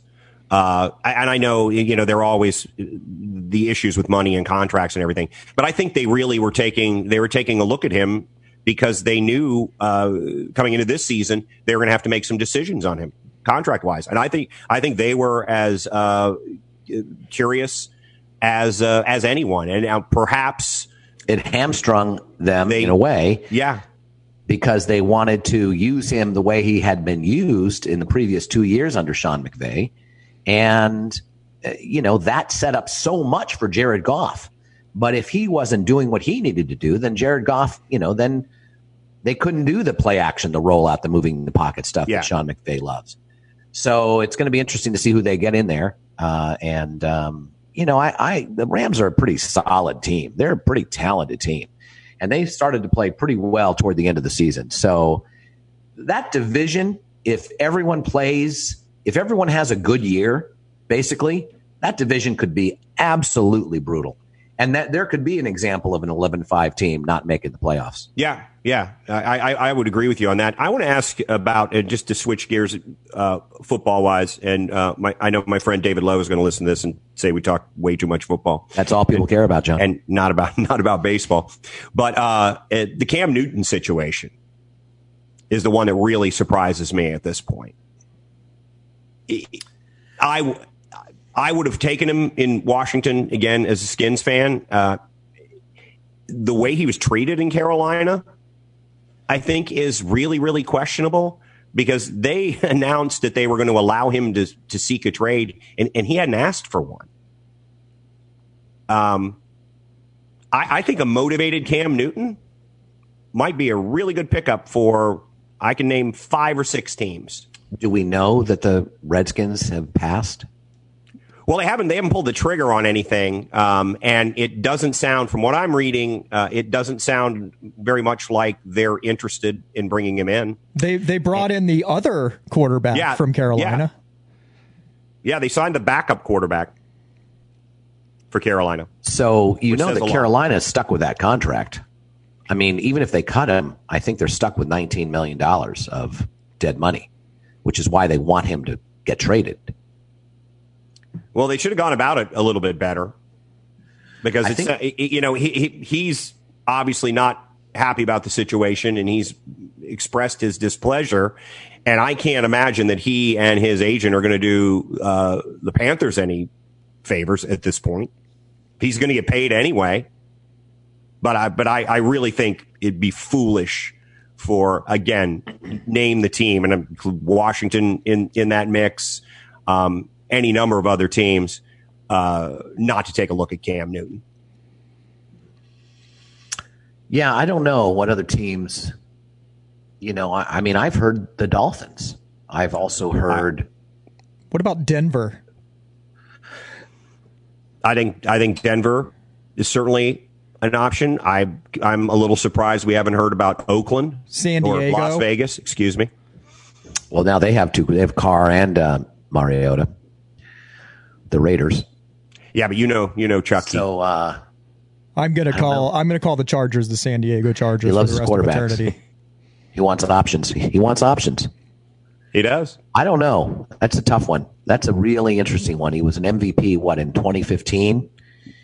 Uh, and I know you know there are always the issues with money and contracts and everything, but I think they really were taking they were taking a look at him because they knew uh, coming into this season they were going to have to make some decisions on him contract wise, and I think I think they were as uh, curious as uh, as anyone, and now perhaps it hamstrung them They- in a way yeah. because they wanted to use him the way he had been used in the previous two years under Sean McVay. And, uh, you know, that set up so much for Jared Goff. But if he wasn't doing what he needed to do, then Jared Goff, you know, then they couldn't do the play action, the rollout, the moving the pocket stuff Yeah. that Sean McVay loves. So it's going to be interesting to see who they get in there. Uh, and, um, you know, I, I, the Rams are a pretty solid team. They're a pretty talented team and they started to play pretty well toward the end of the season. So that division, if everyone plays, if everyone has a good year, basically, that division could be absolutely brutal. And that there could be an example of an 11-5 team not making the playoffs. Yeah, yeah, I, I, I would agree with you on that. I want to ask about uh, just to switch gears, uh, football wise, and uh, my, I know my friend David Lowe is going to listen to this and say we talk way too much football That's all people care about, John. and not about <laughs> not about baseball. But uh, the Cam Newton situation is the one that really surprises me at this point. I I would have taken him in Washington again as a Skins fan. Uh, the way he was treated in Carolina, I think, is really really questionable because they <laughs> announced that they were going to allow him to to seek a trade, and, and he hadn't asked for one. Um, I, I think a motivated Cam Newton might be a really good pickup for. I can name five or six teams. Do we know that the Redskins have passed? Well, they haven't. They haven't pulled the trigger on anything, um, and it doesn't sound, from what I'm reading, uh, it doesn't sound very much like they're interested in bringing him in. They they brought in the other quarterback Yeah, from Carolina. Yeah, they signed the backup quarterback for Carolina. So you know that. Carolina is stuck with that contract. I mean, even if they cut him, I think they're stuck with $19 million of dead money, which is why they want him to get traded. Well, they should have gone about it a little bit better because it's think- uh, you know he, he he's obviously not happy about the situation and he's expressed his displeasure. And I can't imagine that he and his agent are going to do uh, the Panthers any favors at this point. He's going to get paid anyway. But I but I, I really think it'd be foolish for again name the team and include Washington in in that mix, um, any number of other teams, uh, not to take a look at Cam Newton. Yeah, I don't know what other teams, you know, I, I mean, I've heard the Dolphins. I've also heard, What about Denver? I think I think Denver is certainly an option. I I'm a little surprised we haven't heard about Oakland, San or Diego? Las Vegas. Excuse me. well, now they have two, they have Carr and uh, Mariota, the Raiders. Yeah, but you know you know Chucky. So, uh, I'm gonna call. I'm gonna call the Chargers the San Diego Chargers He loves the his rest of quarterbacks. <laughs> <laughs> he wants options. He wants options. he does. I don't know. That's a tough one. That's a really interesting one. He was an MVP, what, in 2015?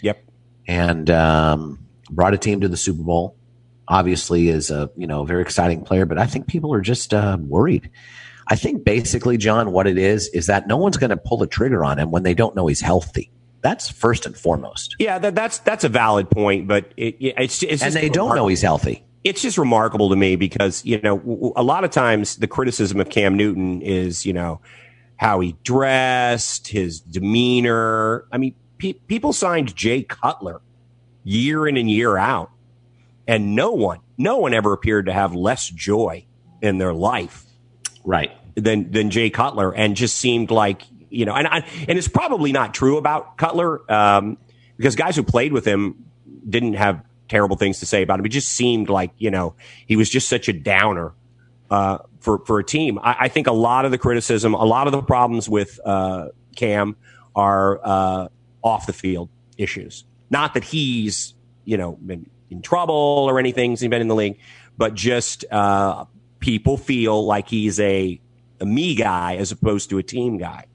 Yep. and um, brought a team to the Super Bowl. Obviously, is a you know very exciting player, but I think people are just uh, worried. I think basically, John, what it is is that no one's going to pull the trigger on him when they don't know he's healthy. That's first and foremost, Yeah, that, that's that's a valid point, but it, it- it's it's and they don't know he's healthy. it's just remarkable to me because you know a lot of times the criticism of Cam Newton is you know how he dressed, his demeanor. I mean, pe- people signed Jay Cutler year in and year out, and no one, no one ever appeared to have less joy in their life Right. than than Jay Cutler, and just seemed like you know, and I, and it's probably not true about Cutler um, because guys who played with him didn't have terrible things to say about him. It just seemed like you know he was just such a downer uh, for for a team. I, I, think a lot of the criticism, a lot of the problems with uh, Cam are uh, off the field issues. Not that he's you know been in trouble or anything. since He's been in the league, but just uh, people feel like he's a, a me guy as opposed to a team guy.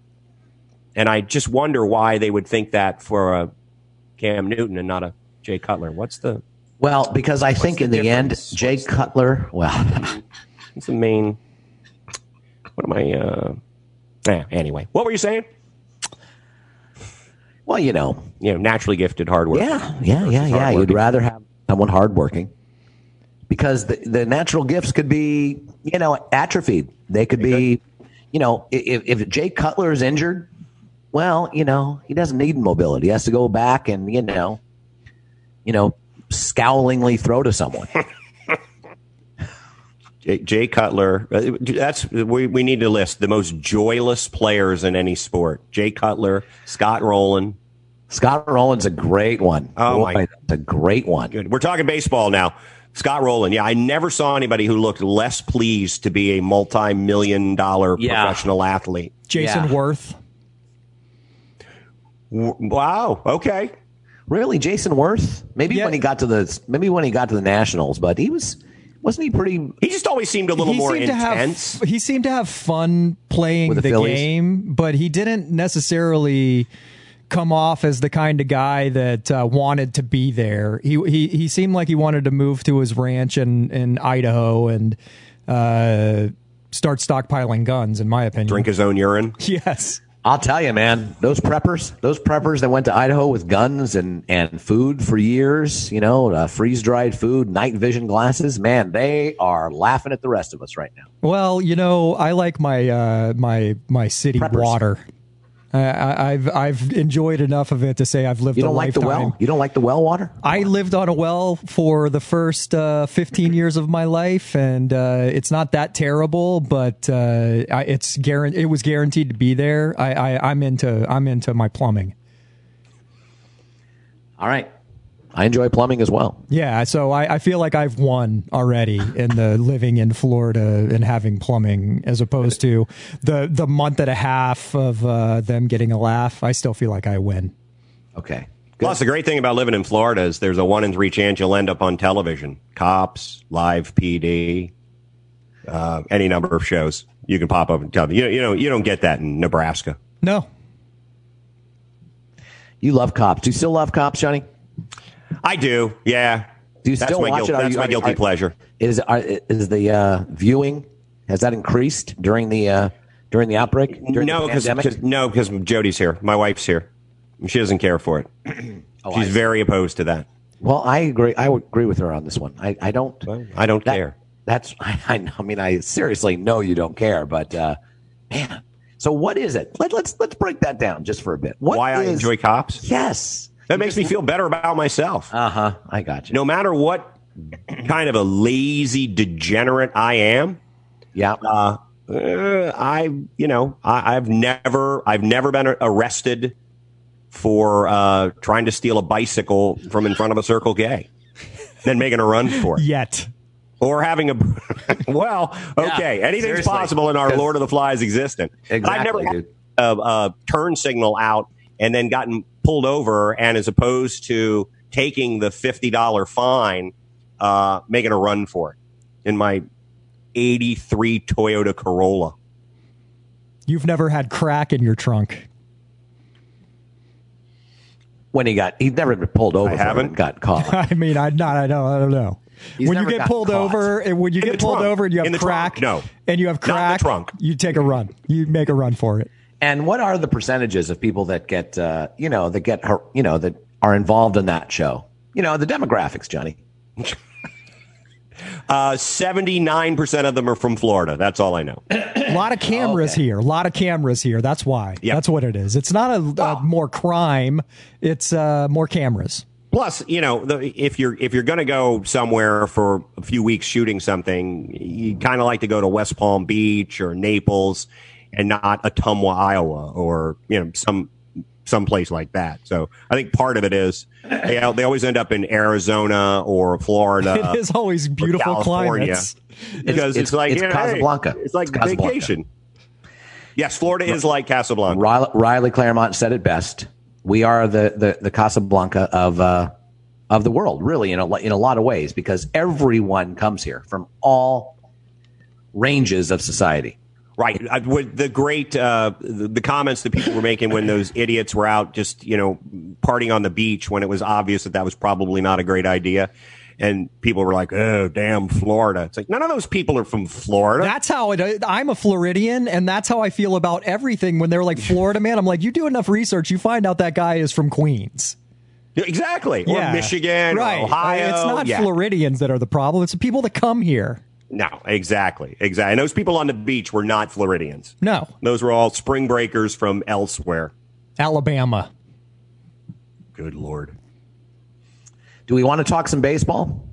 And I just wonder why they would think that for a Cam Newton and not a Jay Cutler. What's the well? Because I think the in the difference? end, Jay what's Cutler. Well, <laughs> it's the main. What am I? Uh, eh, anyway, what were you saying? Well, you know, you know, naturally gifted hardworking. Yeah, yeah, yeah, yeah. You'd rather have someone hardworking because the, the natural gifts could be, you know, atrophied. They could be, you know, if, if Jay Cutler is injured, well, you know, he doesn't need mobility. He has to go back and, you know, you know, scowlingly throw to someone. <laughs> Jay, Jay, Cutler. Uh, that's we, we need to list the most joyless players in any sport. Jay Cutler, Scott Rolen. Scott Rolen's a great one. Oh Boy, my, that's a great one. Good. We're talking baseball now. Scott Rolen. Yeah, I never saw anybody who looked less pleased to be a multi-million dollar yeah. professional athlete. Jason yeah. Werth. Wow. Okay. Really, Jayson Werth? Maybe yeah. when he got to the maybe when he got to the Nationals, but he was wasn't he pretty? He just always seemed a little more intense. Have, he seemed to have fun playing the, the game, but he didn't necessarily come off as the kind of guy that uh, wanted to be there. He he he seemed like he wanted to move to his ranch in in Idaho and uh, start stockpiling guns. In my opinion, drink his own urine. <laughs> Yes. I'll tell you, man, those preppers, those preppers that went to Idaho with guns and, and food for years, you know, uh, freeze dried food, night vision glasses, man, they are laughing at the rest of us right now. Well, you know, I like my uh, my my city preppers. water. I, have I've enjoyed enough of it to say I've lived. You don't a like lifetime. the well. You don't like the well water. I lived on a well for the first uh, 15 years of my life, and uh, it's not that terrible, but uh, it's guaranteed. It was guaranteed to be there. I, I I'm into I'm into my plumbing. All right. I enjoy plumbing as well. Yeah, so I, I, feel like I've won already in the <laughs> living in Florida and having plumbing, as opposed to the the month and a half of uh, them getting a laugh. I still feel like I win. Okay. Good. Plus, the great thing about living in Florida is there's a one in three chance you'll end up on television. Cops, live PD, uh, any number of shows you can pop up and tell me. You, you know, you don't get that in Nebraska. No. You love cops. Do you still love cops, Johnny? I do. Yeah. Do you still watch it? That's you, my guilty are, pleasure. Is are, is the uh, viewing has that increased during the uh, during the outbreak? During no, because no, because Jody's here. My wife's here. She doesn't care for it. <clears throat> oh, She's very opposed to that. Well, I agree. I would agree with her on this one. I, I don't. Well, I don't that, care. That's. <laughs> I, I mean, I seriously know you don't care, but uh, man. So what is it? Let, let's let's break that down just for a bit. What Why is, I enjoy cops? Yes. That makes me feel better about myself. Uh huh. I got you. No matter what kind of a lazy degenerate I am. Yeah. Uh, uh, I, you know, I, have never, I've never been arrested for uh, trying to steal a bicycle from in front of a Circle K, then making a run for it. Yet. Or having a, <laughs> well, okay, yeah, anything's seriously. possible in our Lord of the Flies existence. Exactly, I've never had a, a turn signal out and then gotten pulled over, and as opposed to taking the fifty dollar fine, uh, making a run for it in my eighty three Toyota Corolla. You've never had crack in your trunk. When he got, he's never been pulled over. I haven't got caught. <laughs> I mean, I not. I don't. I don't know. He's when you get pulled caught. over, and when you in get pulled trunk. over, and you have crack, trunk. no, and you have crack, trunk. you take a run. You make a run for it. And what are the percentages of people that get, uh, you know, that get, you know, that are involved in that show? You know, the demographics, Johnny. <laughs> Uh, 79% of them are from Florida. That's all I know. <coughs> a lot of cameras okay. here. A lot of cameras here. That's why. Yep. That's what it is. It's not a, a more crime. It's uh, more cameras. Plus, you know, the, if you're if you're going to go somewhere for a few weeks shooting something, you kind of like to go to West Palm Beach or Naples and not Ottumwa, Iowa, or you know some some place like that. So I think part of it is they, they always end up in Arizona or Florida. <laughs> It is always beautiful California. climates. because it's, it's- like it's you know, hey, Casablanca. it's like It's Casablanca. vacation. Yes, Florida is like Casablanca. Riley, Riley Claremont said it best. We are the the, the Casablanca of uh, of the world, really, in a in a lot of ways, because everyone comes here from all ranges of society. Right. I, with the great uh, the, the comments that people were making when those idiots were out just you know partying on the beach when it was obvious that that was probably not a great idea, and people were like, "Oh, damn, Florida!" It's like none of those people are from Florida. That's how it. I'm a Floridian, and that's how I feel about everything. When they're like Florida man, I'm like, you do enough research, you find out that guy is from Queens, exactly. Or Yeah. Michigan, right? or Ohio. It's not yeah. Floridians that are the problem. It's the people that come here. No, exactly, exactly. And those people on the beach were not Floridians. No, Those were all spring breakers from elsewhere. Alabama. Good lord. Do we want to talk some baseball?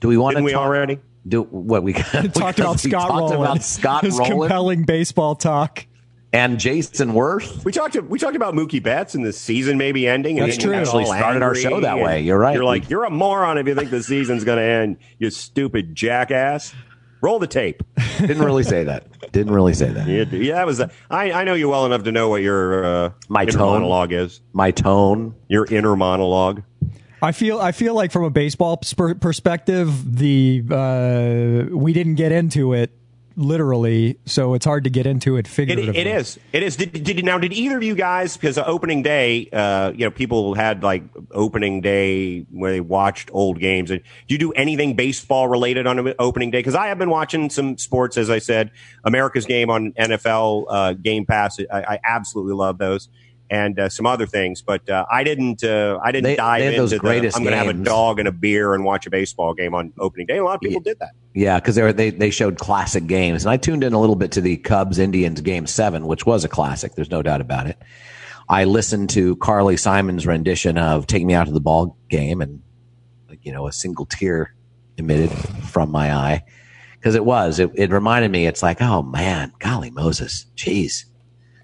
Do we want Didn't to we talk, already? Do what we <laughs> Talked about Scott talked Rolen. about Scott His Rolen compelling baseball talk. And Jayson Werth. We talked. We talked about Mookie Betts and the season maybe ending. And That's then true. got Actually started our show that way. You're right. You're like you're a moron if you think the <laughs> season's going to end. You stupid jackass. Roll the tape. Didn't really say that. Didn't really say that. Yeah, yeah, that was. The, I I know you well enough to know what your uh, My inner tone. monologue is. My tone. Your inner monologue. I feel I feel like from a baseball perspective, the uh, we didn't get into it literally, so it's hard to get into it It, figuratively. it is. It is. Did, did now? Did either of you guys? Because opening day, uh, you know, people had like opening day where they watched old games. And do you do anything baseball related on opening day? Because I have been watching some sports, as I said, America's Game on NFL uh, Game Pass. I, I absolutely love those. And uh, some other things, but uh, I didn't. Uh, I didn't They- dive they into those the. I'm going to have a dog and a beer and watch a baseball game on opening day. A lot of people did that. Yeah, because they, were- they they showed classic games, and I tuned in a little bit to the Cubs Indians game seven, which was a classic. There's no doubt about it. I listened to Carly Simon's rendition of "Take Me Out to the Ball Game," and like you know, a single tear emitted from my eye because it was. It, it reminded me. It's like, oh man, golly Moses, jeez.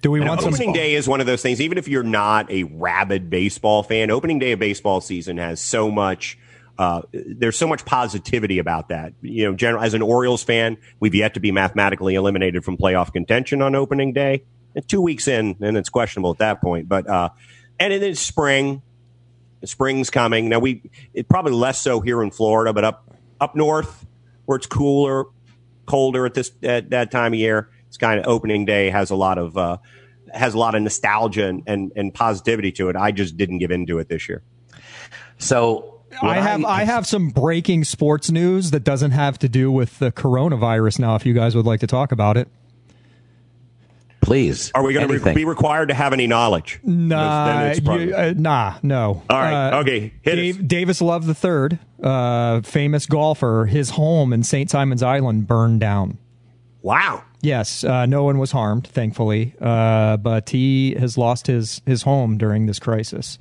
Do we And want some? opening day is one of those things. Even if you're not a rabid baseball fan, opening day of baseball season has so much. Uh, there's so much positivity about that. You know, general as an Orioles fan, we've yet to be mathematically eliminated from playoff contention on opening day. And two weeks in, and it's questionable at that point. But uh, and then it's spring. Spring's coming now. We it probably less so here in Florida, but up up north where it's cooler, colder at this at that time of year. It's kind of opening day has a lot of uh, has a lot of nostalgia and, and, and positivity to it. I just didn't give into it this year. So I have I have some breaking sports news that doesn't have to do with the coronavirus now. If you guys would like to talk about it, please. Are we going to be required to have any knowledge? nah, Then it's probably- you- uh, nah, no. All right, Uh, okay, hit Dave, us. Davis Love III, uh, famous golfer, his home in St. Simon's Island burned down. wow. Yes, uh, no one was harmed, thankfully, uh, but he has lost his his home during this crisis.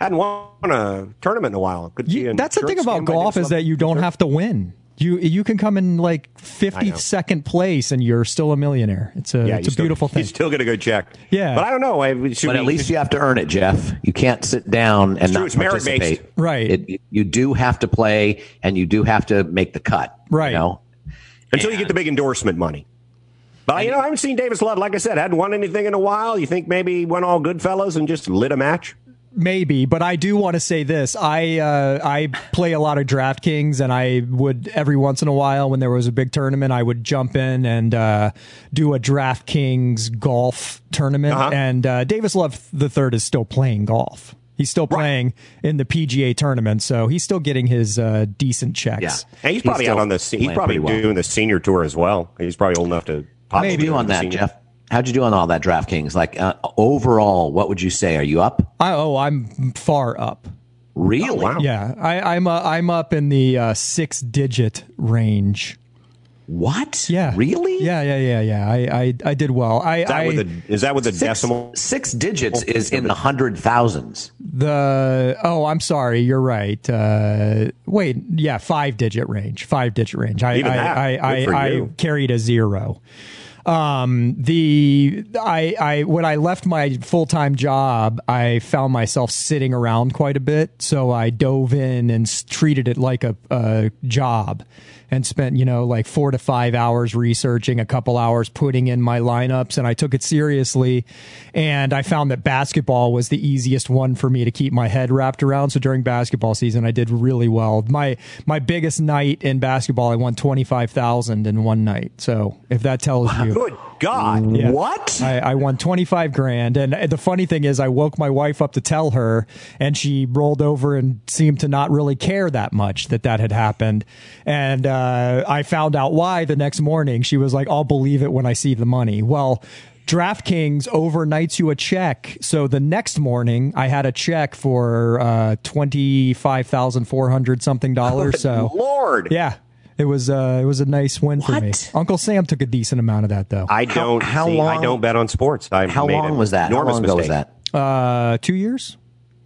I hadn't won a tournament in a while. Could You- that's the thing about golf is that you don't have to win. You you can come in like I fifty know. second place and you're still a millionaire. It's a Yeah, it's you a still- beautiful thing. You still get a good check. Yeah. but I don't know. I, But we, at least you have to earn it, Jeff. You can't sit down and true, not it's merit-based. participate. Right. It, you do have to play, and you do have to make the cut. Right. You know? until you get the big endorsement money. But you know, I haven't seen Davis Love. Like I said, hadn't won anything in a while. You think maybe he went all Goodfellas and just lit a match? Maybe, but I do want to say this. I uh, I play a lot of DraftKings, and I would every once in a while, when there was a big tournament, I would jump in and uh, do a DraftKings golf tournament. Uh-huh. And uh, Davis Love the third is still playing golf. He's still playing in the PGA tournament, so he's still getting his uh, decent checks. Yeah. And he's probably still out on the. He's probably pretty well. doing the senior tour as well. He's probably old enough to. Possibly How'd you do on that, Jeff? How'd you do on all that DraftKings? Like uh, overall, what would you say? Are you up? I, oh, I'm far up. Really? wow. Yeah, I, I'm uh, I'm up in the uh, six digit range. What? Yeah, Really? Yeah, yeah, yeah, yeah. I I, I did well. I, Is that I with the? Is that with the Six, decimal? six digits is in the hundred thousands. the oh, I'm sorry, you're right. Uh, wait, yeah, five digit range, five digit range. I Even I that. I, Good for I, I carried a zero. Um, the I I when I left my full time job, I found myself sitting around quite a bit, so I dove in and treated it like a, a job, and spent you know like four to five hours researching, a couple hours putting in my lineups, and I took it seriously, and I found that basketball was the easiest one for me to keep my head wrapped around. So during basketball season, I did really well. My my biggest night in basketball, I won twenty five thousand in one night. So if that tells you. Good God. Yeah. What? I, I won 25 grand. And the funny thing is, I woke my wife up to tell her, and she rolled over and seemed to not really care that much that that had happened. And uh, I found out why the next morning. She was like, I'll believe it when I see the money. Well, DraftKings overnights you a check. So the next morning, I had a check for uh, twenty five thousand four hundred something dollars. <laughs> So Lord. yeah, it was uh, it was a nice win for me. Uncle Sam took a decent amount of that though. I don't how see, I don't bet on sports. I How made long an was that? How enormous long ago was that? Uh, two years,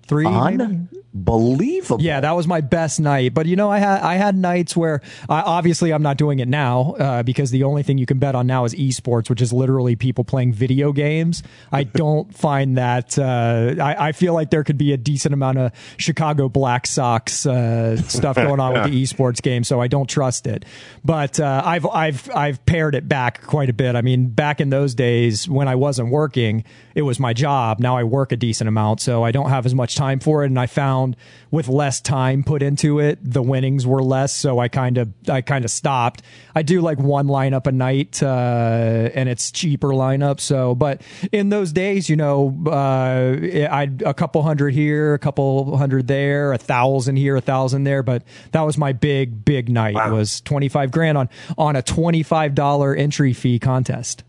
three. maybe? Unbelievable. Yeah, that was my best night. But you know, I had I had nights where uh, obviously I'm not doing it now uh, because the only thing you can bet on now is esports, which is literally people playing video games. I <laughs> don't find that. Uh, I, I feel like there could be a decent amount of Chicago Black Sox uh, stuff going on with the <laughs> esports game, so I don't trust it. But uh, I've I've I've pared it back quite a bit. I mean, back in those days when I wasn't working, it was my job. Now I work a decent amount, so I don't have as much time for it. And I found with less time put into it, the winnings were less. So I kind of I kind of stopped. I do like one lineup a night, uh, and it's cheaper lineup. So, but in those days, you know, uh, I a couple hundred here, a couple hundred there, a thousand here, a thousand there. But that was my big big night. Was twenty five grand on on a twenty five dollar entry fee contest.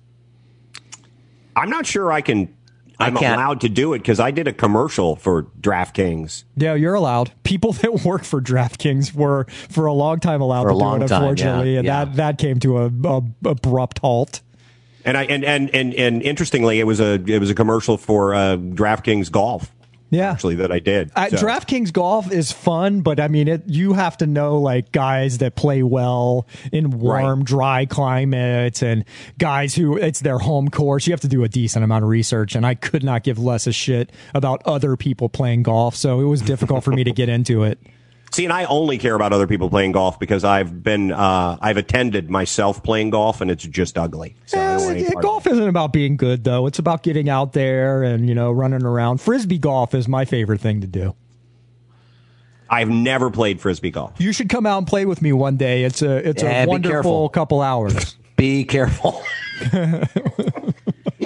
I'm not sure I can. I I'm can't- allowed to do it because I did a commercial for DraftKings. Yeah, you're allowed. People <laughs> that work for DraftKings were for a long time allowed For to do it, time, unfortunately, yeah, and yeah. that that came to a, a abrupt halt. And I and, and and and interestingly, it was a it was a commercial for uh, DraftKings Golf. Yeah. actually, that I did. Uh, So- DraftKings golf is fun, but I mean, it, you have to know like guys that play well in warm, Right. dry climates, and guys who it's their home course. You have to do a decent amount of research, and I could not give less a shit about other people playing golf, so it was difficult for me to get into it. <laughs> See, and I only care about other people playing golf because I've been uh, I've attended myself playing golf, and it's just ugly. So I don't want any part of golf isn't about being good though. It's about getting out there and you know running around. Frisbee golf is my favorite thing to do. I've never played frisbee golf. You should come out and play with me one day. It's a it's Yeah, a wonderful couple hours. Be careful. <laughs> <laughs>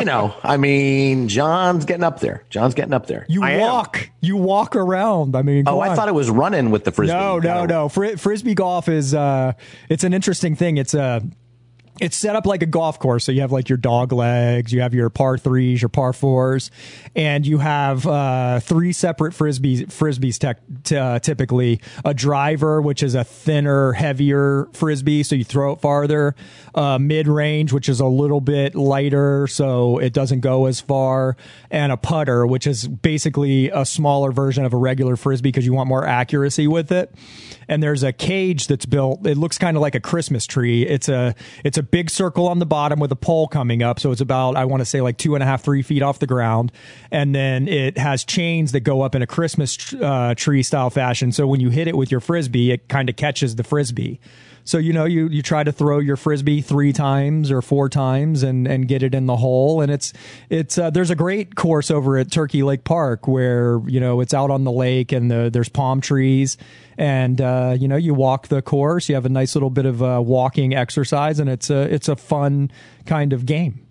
you know, I mean, John's getting up there. John's getting up there. You I am. walk, you walk around. I mean, oh, come I on. thought it was running with the frisbee. No, no, no. Fri- Frisbee golf is uh, it's an interesting thing. It's a it's set up like a golf course. So you have like your dog legs, you have your par threes, your par fours, and you have uh, three separate frisbees. Frisbees t- uh, typically a driver, which is a thinner, heavier frisbee, so you throw it farther. Uh, Mid range, which is a little bit lighter, so it doesn't go as far, and a putter, which is basically a smaller version of a regular frisbee because you want more accuracy with it. And there's a cage that's built. It looks kind of like a Christmas tree. It's a it's a big circle on the bottom with a pole coming up. So it's about I want to say like two and a half, three feet off the ground, and then it has chains that go up in a Christmas uh, tree style fashion. So when you hit it with your frisbee, it kind of catches the frisbee. So you know you you try to throw your frisbee three times or four times and and get it in the hole and it's it's uh, there's a great course over at Turkey Lake Park where you know it's out on the lake and the, there's palm trees and uh, you know you walk the course you have a nice little bit of uh, walking exercise and it's a it's a fun kind of game.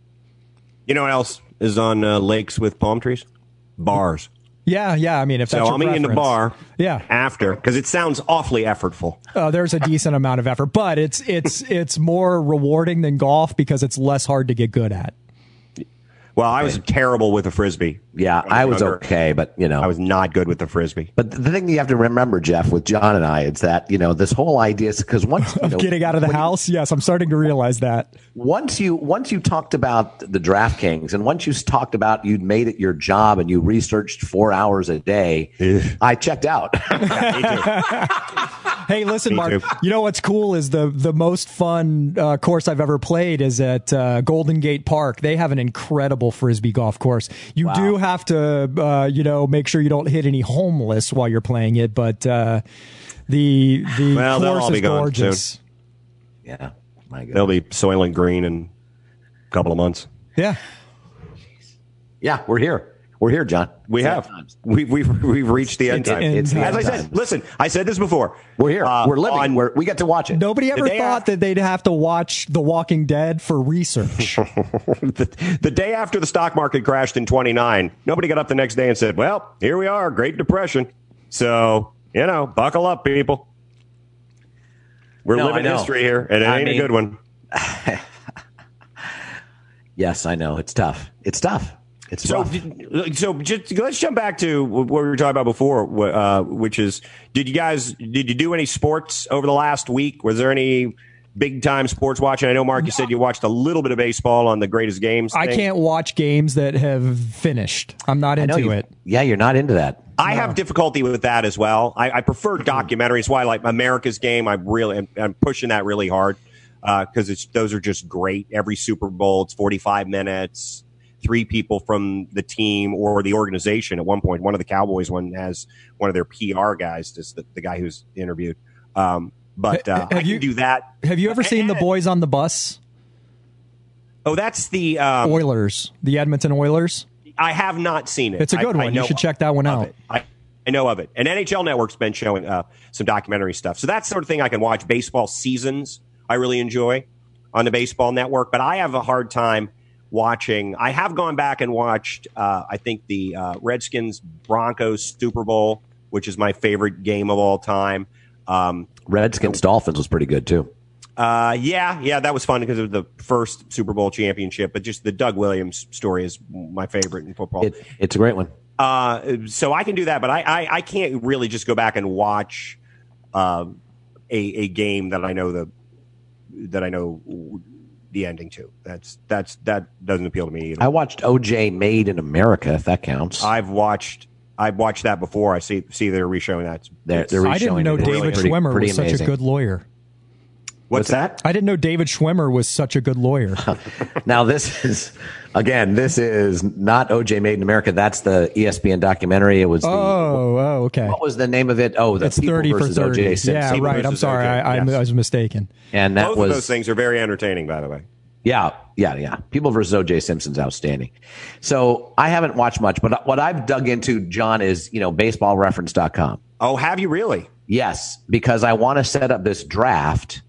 You know what else is on uh, lakes with palm trees? Bars. Yeah, yeah. I mean, if that's So your I'll meet you in the bar. Yeah. After because it sounds awfully effortful. Uh, there's a decent amount of effort, but it's it's it's more rewarding than golf because it's less hard to get good at. Well, I was terrible with a frisbee. Yeah, I was younger. okay, but you know, I was not good with the frisbee. But the thing you have to remember, Jeff, with John and I, is that you know this whole idea is because once you <laughs> know, Getting out of the when you- house, yes, I'm starting to realize that. once you once you talked about the DraftKings and once you talked about you'd made it your job and you researched four hours a day, I checked out. <laughs> <laughs> hey, <laughs> listen, Mark. too. You know what's cool is the the most fun uh, course I've ever played is at uh, Golden Gate Park. They have an incredible frisbee golf course. You do have to, uh, you know, make sure you don't hit any homeless while you're playing it, but uh, the the Well, course all be is gone gorgeous. Yeah, my God. They'll be Soylent Green in a couple of months. Yeah. Yeah, we're here. We're here, John. We It's have. that times. We, we've we've reached the end It's time. end It's the time. As I said, time. listen, I said this before. We're here. Uh, we're living. on- we're, we get to watch it. Nobody ever thought after- that they'd have to watch The Walking Dead for research. <laughs> the, the day after the stock market crashed in 29, nobody got up the next day and said, well, here we are, Great Depression. So, you know, buckle up, people. We're No, living history here, and it I ain't mean- a good one. <laughs> Yes, I know. It's tough. It's tough. It's So, rough. so just, let's jump back to what we were talking about before, uh, which is, did you guys, did you do any sports over the last week? Was there any big time sports watching? I know, Mark, you said you watched a little bit of baseball on the greatest games. I can't watch games that have finished. I'm not into it. Yeah, you're not into that. I have difficulty with that as well. I, I prefer documentaries. Why, like America's Game, I'm really, I'm, I'm pushing that really hard because it's those are just great. Every Super Bowl, it's 45 minutes. Three people from the team or the organization. At one point, one of the Cowboys one has one of their PR guys, just the, the guy who's interviewed. Um, but uh, Have I can you- do that. Have you ever seen the boys on the bus? Oh, that's the. Um, Oilers, the Edmonton Oilers. I have not seen it. It's a good I- I one. You should check that one out. I, I know of it. And NHL Network's been showing uh, some documentary stuff. So that's the sort of thing I can watch. Baseball seasons, I really enjoy on the Baseball Network. But I have a hard time watching. I have gone back and watched, uh, I think, the uh, Redskins Broncos Super Bowl, which is my favorite game of all time. Um, Redskins Dolphins was pretty good too. uh, yeah, yeah, that was fun because of the first Super Bowl championship. But just the Doug Williams story is my favorite in football. It, it's a great one. Uh, so I can do that, but I, I, I can't really just go back and watch um, a, a game that I know the that I know the ending too. That's that's that doesn't appeal to me either. I watched OJ Made in America, if that counts. I've watched I've watched that before. I see see they're reshowing that. They're- they're I didn't know it. David pretty- Schwimmer pretty was such a good lawyer. What's that? I didn't know David Schwimmer was such a good lawyer. <laughs> Now this is again, this is not OJ Made in America. That's the ESPN documentary. It was the oh, oh, okay. what was the name of it? Oh, the It's People thirty for versus thirty. OJ Simpson. Yeah, People right. I'm sorry. I, I, yes. I was mistaken. and that Both was of those things are very entertaining, by the way. Yeah, yeah, yeah. People versus OJ Simpson's outstanding. So I haven't watched much, but what I've dug into, John, is you know baseballreference.com. Oh, have you really? Yes, because I want to set up this draft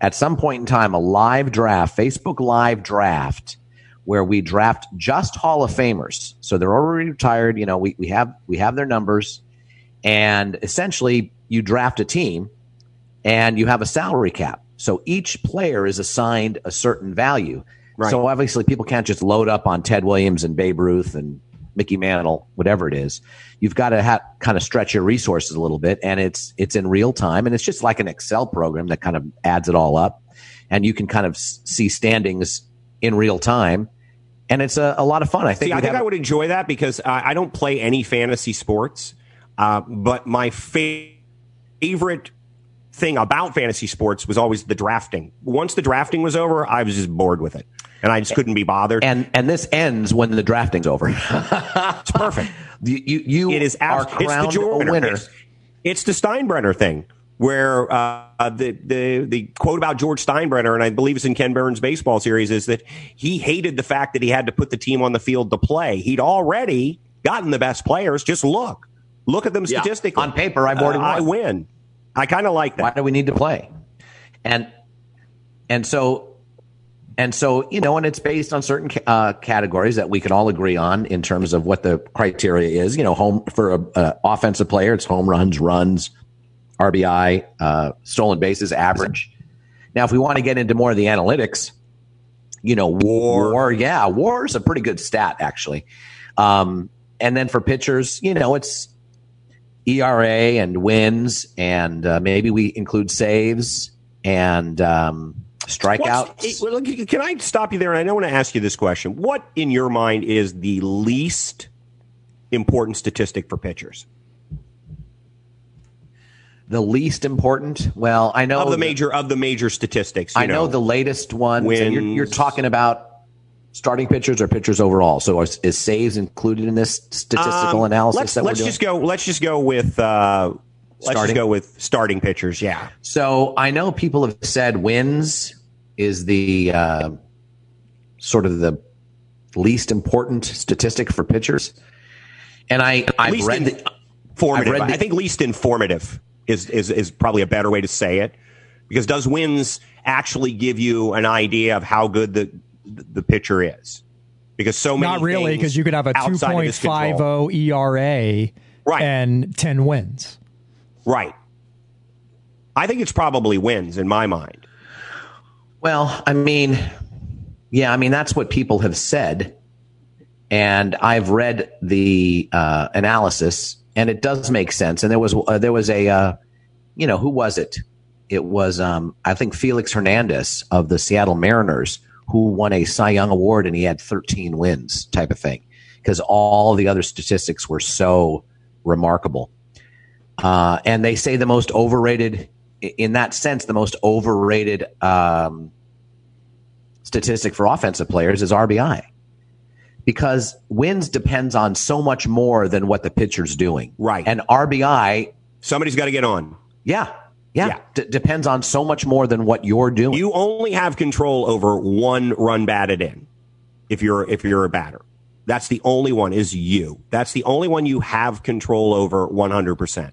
at some point in time, a live draft, Facebook live draft, where we draft just Hall of Famers. So they're already retired. You know, we, we have we have their numbers, and essentially you draft a team, and you have a salary cap. So each player is assigned a certain value. Right. So obviously, people can't just load up on Ted Williams and Babe Ruth and Mickey Mantle, whatever it is. You've got to ha- kind of stretch your resources a little bit, and it's it's in real time, and it's just like an Excel program that kind of adds it all up, and you can kind of s- see standings in real time, and it's a, a lot of fun. I think. See, I think have- I would enjoy that because I, I don't play any fantasy sports, uh, but my fa- favorite thing about fantasy sports was always the drafting. Once the drafting was over, I was just bored with it, and I just couldn't be bothered. and and this ends when the drafting's over. <laughs> it's perfect. you you, you It is are abs- it's the crowned a winner. It's, it's the Steinbrenner thing. Where uh, the the the quote about George Steinbrenner, and I believe it's in Ken Burns' baseball series, is that he hated the fact that he had to put the team on the field to play. He'd already gotten the best players. Just look, look at them Yeah. statistically. On paper, I've already Uh, I win. I kind of like that. why do we need to play and and so and so you know and it's based on certain uh, categories that we can all agree on in terms of what the criteria is. You know home for a, a offensive player it's home runs runs rbi uh, stolen bases average. Now if we want to get into more of the analytics you know war, war yeah war is a pretty good stat actually. Um, and then for pitchers you know it's ERA and wins, and uh, maybe we include saves and um, strikeouts. What's- well, Can I stop you there? And I don't want to ask you this question: What, in your mind, is the least important statistic for pitchers? the least important. Well, I know of the major of the major statistics. you I know, the latest one. You're, you're talking about starting pitchers or pitchers overall. So is, is saves included in this statistical Um, analysis Let's that let's we're doing? just go. Let's just go with. Uh, let's Starting? just go with starting pitchers. Yeah. So I know people have said wins is the uh, sort of the least important statistic for pitchers, and I I've least read in- the, Formative. I've read the- I think least informative is, is is probably a better way to say it, because does wins actually give you an idea of how good the the pitcher is? Because so many Not really, because you could have a outside of his control. 2.50 ERA Right. and 10 wins. Right. I think it's probably wins in my mind. Well, I mean, yeah, I mean that's what people have said, and I've read the uh, analysis, and it does make sense. And there was uh, there was a, uh, you know, who was it? It was um, I think Felix Hernandez of the Seattle Mariners who won a Cy Young award, and he had 13 wins, type of thing, because all the other statistics were so remarkable. Uh, and they say the most overrated, in that sense, the most overrated um, statistic for offensive players is RBI, because wins depends on so much more than what the pitcher's doing. Right. And RBI, Somebody's got to get on. yeah, yeah, Yeah. d- depends on so much more than what you're doing. You only have control over one run batted in if you're if you're a batter. That's the only one is you. That's the only one you have control over 100%.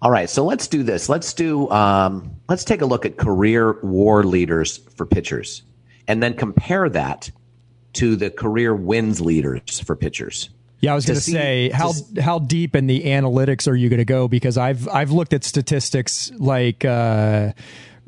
All right, so let's do this. Let's do. Um, let's take a look at career WAR leaders for pitchers, and then compare that to the career wins leaders for pitchers. Yeah, I was going to say how to- how deep in the analytics are you going to go? Because I've I've looked at statistics like uh,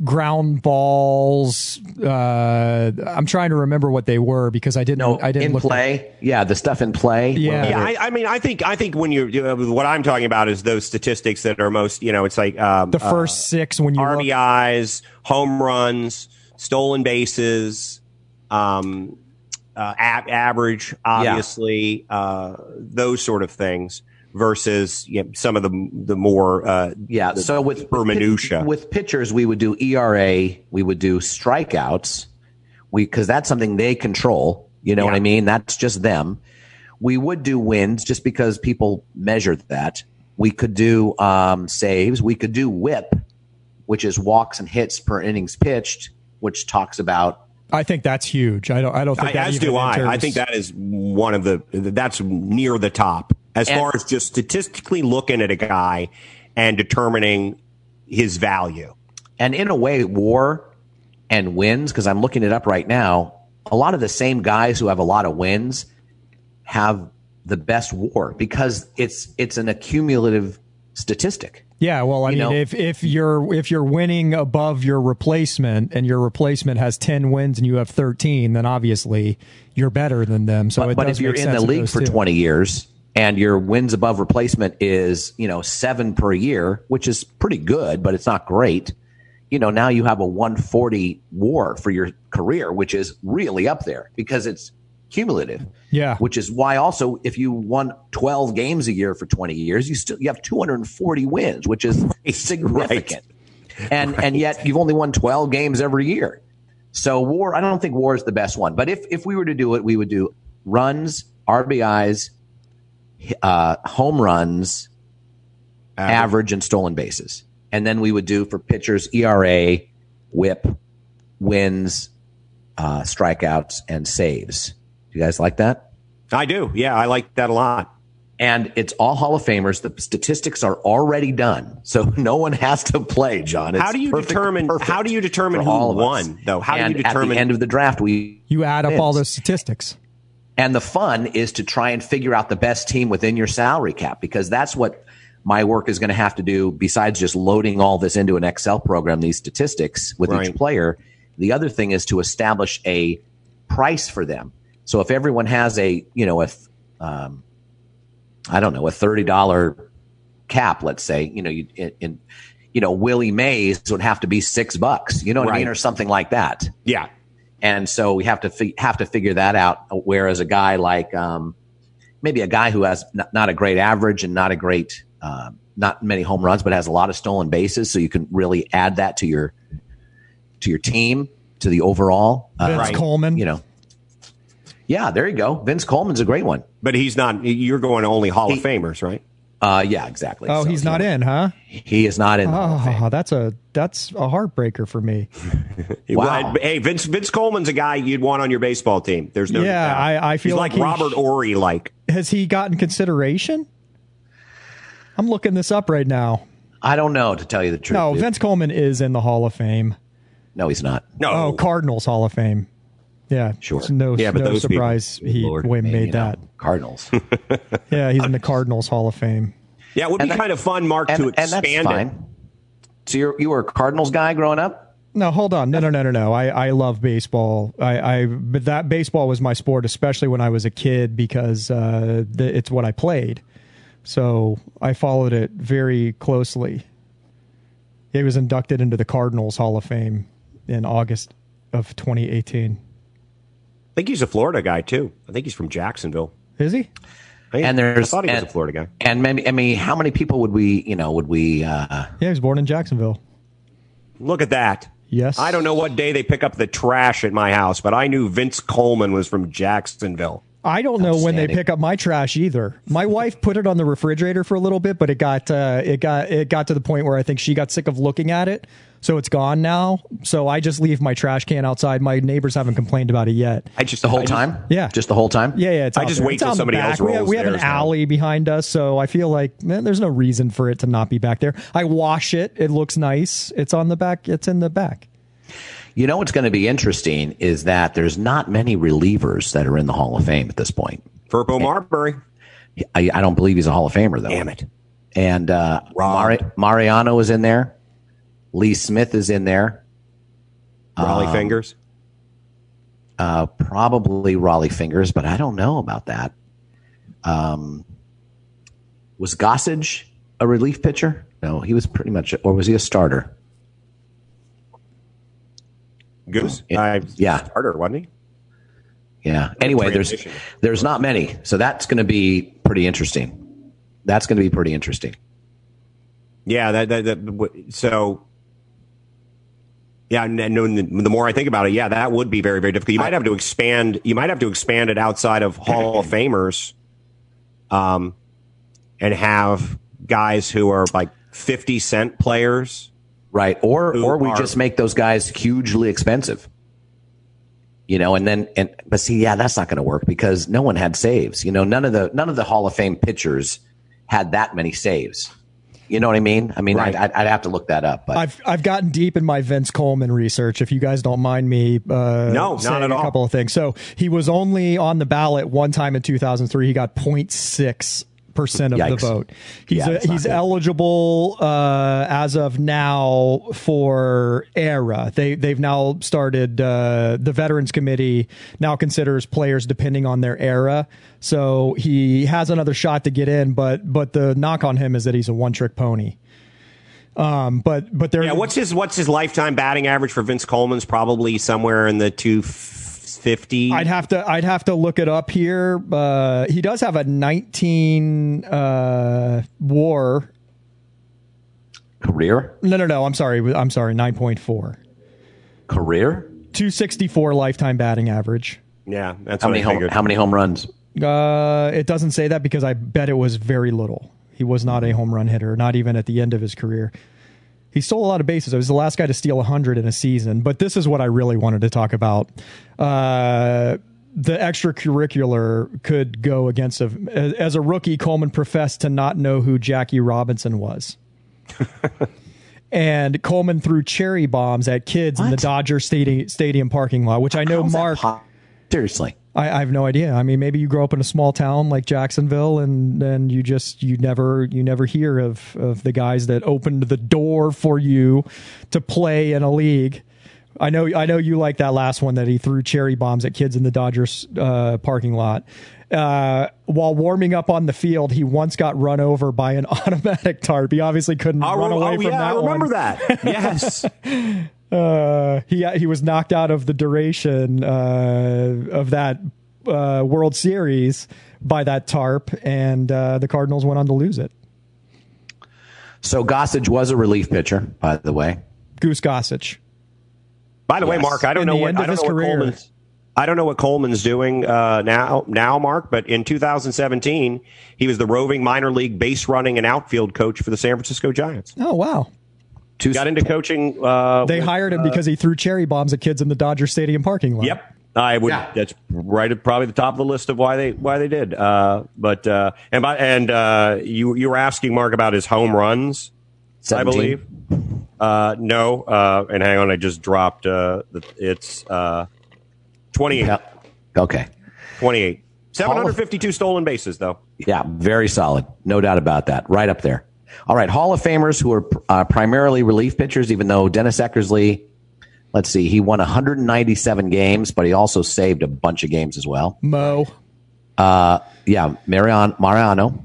ground balls. Uh, I'm trying to remember what they were because I didn't No, I didn't in look at- play. Yeah, the stuff in play. Yeah. Yeah, I, I mean, I think I think when you're uh, what I'm talking about is those statistics that are most, you know, it's like um, the first six when you look- RBIs, home runs, stolen bases, um, uh, a- average, obviously, uh, those sort of things versus you know, some of the the more uh, Yeah. the So with per with pit- minutia. with pitchers, we would do ERA, we would do strikeouts, we because that's something they control. You know what I mean? That's just them. We would do wins just because people measure that. We could do um, saves. We could do WHIP, which is walks and hits per innings pitched, which talks about I think that's huge. I don't I don't think I, that as even do I. I think that is one of the that's near the top as And- far as just statistically looking at a guy and determining his value. and in a way, war and wins, because I'm looking it up right now, a lot of the same guys who have a lot of wins have the best war because it's it's an accumulative statistic. Yeah, well, I You mean, know- if if you're if you're winning above your replacement and your replacement has ten wins and you have thirteen, then obviously you're better than them. So, But, it but does if you're in the league for two. 20 years and your wins above replacement is, you know, seven per year, which is pretty good, but it's not great. You know, now you have a 140 war for your career, which is really up there because it's cumulative. Yeah. Which is why also if you won 12 games a year for 20 years, you still you have 240 wins, which is <laughs> significant. And and yet you've only won 12 games every year. So war, I don't think war is the best one. But if if we were to do it, we would do runs, RBIs, uh, home runs, average. and stolen bases, and then we would do for pitchers ERA, WHIP, wins, uh, strikeouts, and saves. Do you guys like that? I do. Yeah, I like that a lot. And it's all Hall of Famers. The statistics are already done, so <laughs> no one has to play. John, It's How do you perfect- determine perfect how do you determine for who all of us. won though? How and do you determine at the end of the draft we you add up all wins. those statistics. And the fun is to try and figure out the best team within your salary cap because that's what my work is going to have to do besides just loading all this into an Excel program, these statistics with Right. each player. The other thing is to establish a price for them. So if everyone has a, you know, a, um, I don't know, a $30 cap, let's say, you know, you, in, in, you know, Willie Mays would have to be six bucks, you know what I mean? Or something like that Yeah. And so we have to fi- have to figure that out. Whereas a guy like um, maybe a guy who has n- not a great average and not a great uh, not many home runs, but has a lot of stolen bases. So you can really add that to your to your team, to the overall. Vince uh, Coleman. You know. Yeah, there you go. Vince Coleman's a great one. But he's not. You're going to only Hall He- of Famers, right? Uh, yeah, exactly. Oh, So he's not you- in, huh? He is not in. the Hall of Fame. Oh, that's a that's a heartbreaker for me. <laughs> Wow. Well, hey, Vince Vince Coleman's a guy you'd want on your baseball team. There's no. Yeah, doubt. I- I feel he's like like, Robert sh- Horry. Like Has he gotten consideration? I'm looking this up right now. I don't know to tell you the truth. No, dude. Vince Coleman is in the Hall of Fame. No, he's not. no, Oh, Cardinals Hall of Fame. Yeah, Sure. It's No, Yeah, but no those people- surprise he Lord, went and made you know, that. Cardinals. <laughs> Yeah, he's in the <laughs> Cardinals Hall of Fame. yeah, it would be that- kind of fun, Mark, and, to and that's expand it. fine. So you're you were a Cardinals guy growing up? No, hold on. No, no, no, no, no. I, I love baseball. I, I, but that baseball was my sport, especially when I was a kid, because uh, the, it's what I played. So I followed it very closely. He was inducted into the Cardinals Hall of Fame in August of 2018. I think he's a Florida guy too. I think he's from Jacksonville. Is he? I, And there's I thought he was and- a Florida guy. And maybe I mean, how many people would we, you know, would we? uh Yeah, he was born in Jacksonville. Look at that. Yes. I don't know what day they pick up the trash at my house, but I knew Vince Coleman was from Jacksonville. I don't know when they pick up my trash either. My wife put it on the refrigerator for a little bit, but it got uh, it got it got to the point where I think she got sick of looking at it, so it's gone now. So I just leave my trash can outside. My neighbors haven't complained about it yet. I just The whole I just- time? Yeah. just the whole time. Yeah, yeah. It's I just there. wait It's till out in the somebody back. else We have, we have an theirs down. alley behind us, so I feel like man, there's no reason for it to not be back there. I wash it. It looks nice. It's on the back. It's in the back. You know what's going to be interesting is that there's not many relievers that are in the Hall of Fame at this point. Firpo Marberry. I, I don't believe he's a Hall of Famer though. Damn it. And uh, Robbed. Mari- Mariano is in there. Lee Smith is in there. Rollie Um, Fingers. Uh, probably Rollie Fingers, but I don't know about that. Um, was Gossage a relief pitcher? No, he was pretty much, or was he a starter? Goose. yeah. I, Yeah. Starter, wasn't he? Yeah. Anyway, there's there's not many, so that's going to be pretty interesting. That's going to be pretty interesting. Yeah, that, that, that so. Yeah, and, and the the more I think about it, yeah, that would be very, very difficult. You might have to expand. You might have to expand it outside of Hall of <laughs> Famers, um, and have guys who are like fifty cent players. Right. Or or we are- just make those guys hugely expensive. You know, and then and but see, yeah, that's not going to work because no one had saves. You know, none of the none of the Hall of Fame pitchers had that many saves. You know what I mean? I mean, Right. I'd, I'd, I'd have to look that up. But I've I've gotten deep in my Vince Coleman research. If you guys don't mind me, uh, No, not saying at a all. couple of things. So he was only on the ballot one time in 2003. He got 0.6 percent of the vote. He's Yeah, a, he's good. eligible uh, as of now for ERA. They they've now started uh, the Veterans Committee now considers players depending on their era. So he has another shot to get in, but but the knock on him is that he's a one trick pony. Um, but but there Yeah, what's his what's his lifetime batting average for Vince Coleman's? Probably somewhere in the two fifty. I'd have to I'd have to look it up here. Uh, he does have a 19 uh, WAR. career, No, no, no. I'm sorry. I'm sorry. 9.4. career. 264 lifetime batting average. Yeah, that's How what many I home, figured. how many home runs? Uh, it doesn't say that because I bet it was very little. He was not a home run hitter, not even at the end of his career. He stole a lot of bases. I was the last guy to steal 100 in a season. But this is what I really wanted to talk about. Uh, the extracurricular could go against a, as a rookie. Coleman professed to not know who Jackie Robinson was. <laughs> and Coleman threw cherry bombs at kids in the Dodger stadium, stadium parking lot, which I know How's Mark. Seriously. I, I have no idea. I mean, maybe you grow up in a small town like Jacksonville, and then you just you never you never hear of of the guys that opened the door for you to play in a league. I know I know you like that last one that he threw cherry bombs at kids in the Dodgers uh, parking lot. Uh, while warming up on the field, he once got run over by an <laughs> automatic tarp. He obviously couldn't run away oh, from yeah, that I remember one. that. Yes. <laughs> Uh, he he was knocked out of the duration uh, of that uh, World Series by that tarp, and uh, the Cardinals went on to lose it. So Gossage was a relief pitcher, by the way. Goose Gossage. By the way, Mark, I don't In know what I don't know what career. Coleman's. I don't know what Coleman's doing uh, now, now, Mark. But in 2017, he was the roving minor league base running and outfield coach for the San Francisco Giants. Oh wow. Two, Got into coaching. Uh, They with- hired him because he threw cherry bombs at kids in the Dodger Stadium parking lot. Yep. I would. Yeah. That's right at probably the top of the list of why they why they did. Uh, but uh, and by, and uh, you you were asking Mark about his home runs, I believe. Uh, no, uh, and hang on, I just dropped. Uh, the, it's uh, 28, Yeah. Okay. 28. 752 stolen bases though. Yeah, very solid. No doubt about that. Right up there. All right. Hall of Famers who are uh, primarily relief pitchers, even though Dennis Eckersley, let's see, he won 197 games, but he also saved a bunch of games as well. Mo. Yeah, Mariano, Mariano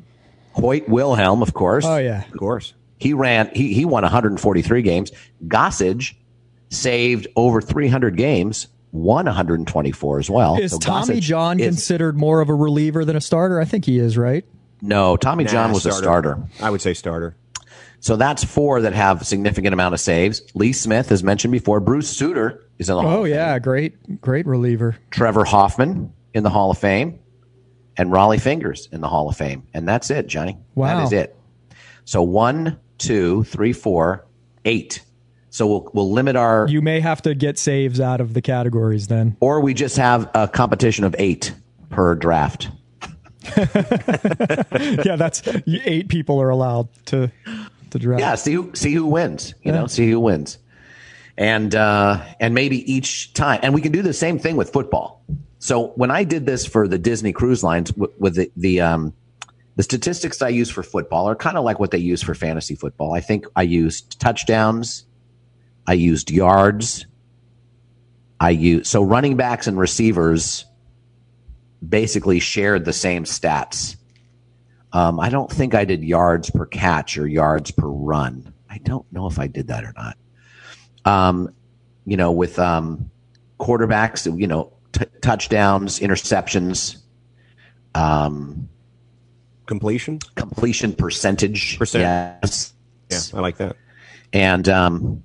Hoyt Wilhelm, of course. Oh yeah. Of course. He ran, he, he won 143 games. Gossage saved over 300 games, won 124 as well. Is So Tommy Gossage John is- considered more of a reliever than a starter? I think he is, right? No, Tommy John Nah, was a starter. I would say starter. So that's four that have significant amount of saves. Lee Smith, as mentioned before, Bruce Sutter is in the oh, Hall Oh of Fame. yeah, great, great reliever. Trevor Hoffman in the Hall of Fame, and Rollie Fingers in the Hall of Fame, and that's it, Johnny. Wow. that is it. So one, two, three, four, eight. So we'll we'll limit our, You may have to get saves out of the categories then. or we just have a competition of eight per draft. <laughs> yeah, that's eight people are allowed to to draft. Yeah, see who see who wins. You know, see who wins, and uh, and maybe each time, and we can do the same thing with football. So when I did this for the Disney Cruise Lines w- with the the um, the statistics I use for football are kind of like what they use for fantasy football. I think I used touchdowns, I used yards, I used so running backs and receivers basically shared the same stats. Um, I don't think I did yards per catch or yards per run. I don't know if I did that or not. Um, you know, with um, quarterbacks, you know, t- touchdowns, interceptions, um, Completion. completion percentage. Percent. Yes. Yeah, I like that. And um,